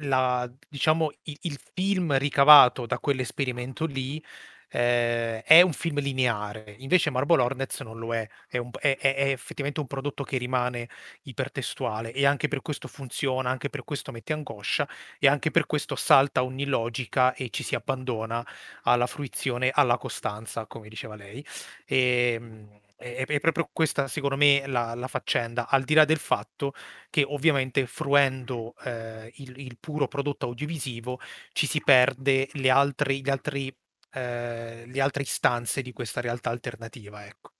la, diciamo, il, il film ricavato da quell'esperimento lì eh, è un film lineare, invece Marble Hornets non lo è, è, un, è, è, effettivamente un prodotto che rimane ipertestuale e anche per questo funziona, anche per questo mette angoscia e anche per questo salta ogni logica e ci si abbandona alla fruizione, alla costanza, come diceva lei. E, ehm, è, proprio questa, secondo me, la, la, faccenda, al di là del fatto che ovviamente fruendo eh, il, il, puro prodotto audiovisivo ci si perde le altre, gli altri eh, le altre istanze di questa realtà alternativa. Ecco.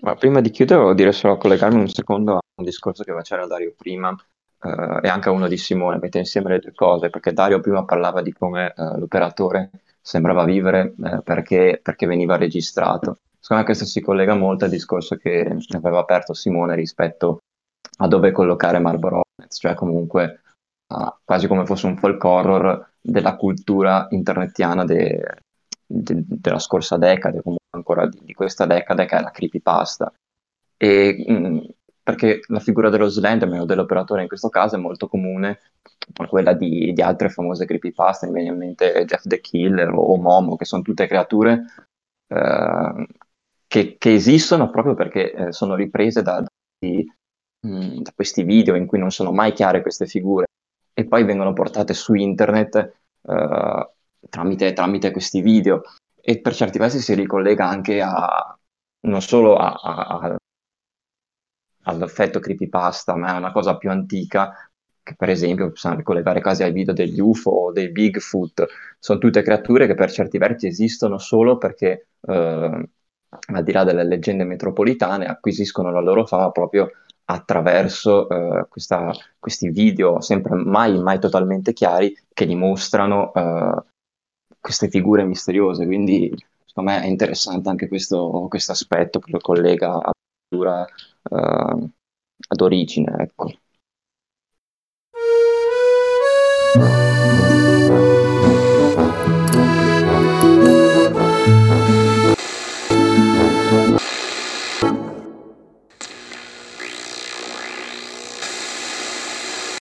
Ma prima di chiudere, volevo dire solo collegarmi un secondo a un discorso che faceva Dario prima eh, e anche a uno di Simone, mettere insieme le due cose, perché Dario prima parlava di come eh, l'operatore sembrava vivere eh, perché, perché, veniva registrato. Secondo me questo si collega molto al discorso che aveva aperto Simone rispetto a dove collocare Marlboro cioè comunque quasi come fosse un folk horror della cultura internetiana de, de, della scorsa decade, comunque ancora di, di, questa decade, che è la creepypasta. E, mh, mm, perché la figura dello Slenderman o dell'operatore in questo caso è molto comune a quella di, di altre famose creepypasta, mi viene in mente Jeff the Killer o Momo, che sono tutte creature eh, che, che, esistono proprio perché eh, sono riprese da, mh, mm, da questi video in cui non sono mai chiare queste figure e poi vengono portate su internet uh, tramite, tramite, questi video. E per certi versi si ricollega anche a non solo a, a, a, all'effetto creepypasta, ma è una cosa più antica che per esempio possiamo ricollegare quasi ai video degli UFO o dei Bigfoot, sono tutte creature che per certi versi esistono solo perché uh, al di là delle leggende metropolitane acquisiscono la loro fama proprio attraverso eh, questa, questi video sempre mai, mai totalmente chiari che dimostrano eh, queste figure misteriose. Quindi secondo me è interessante anche questo aspetto che lo collega alla cultura eh, ad origine. Ecco.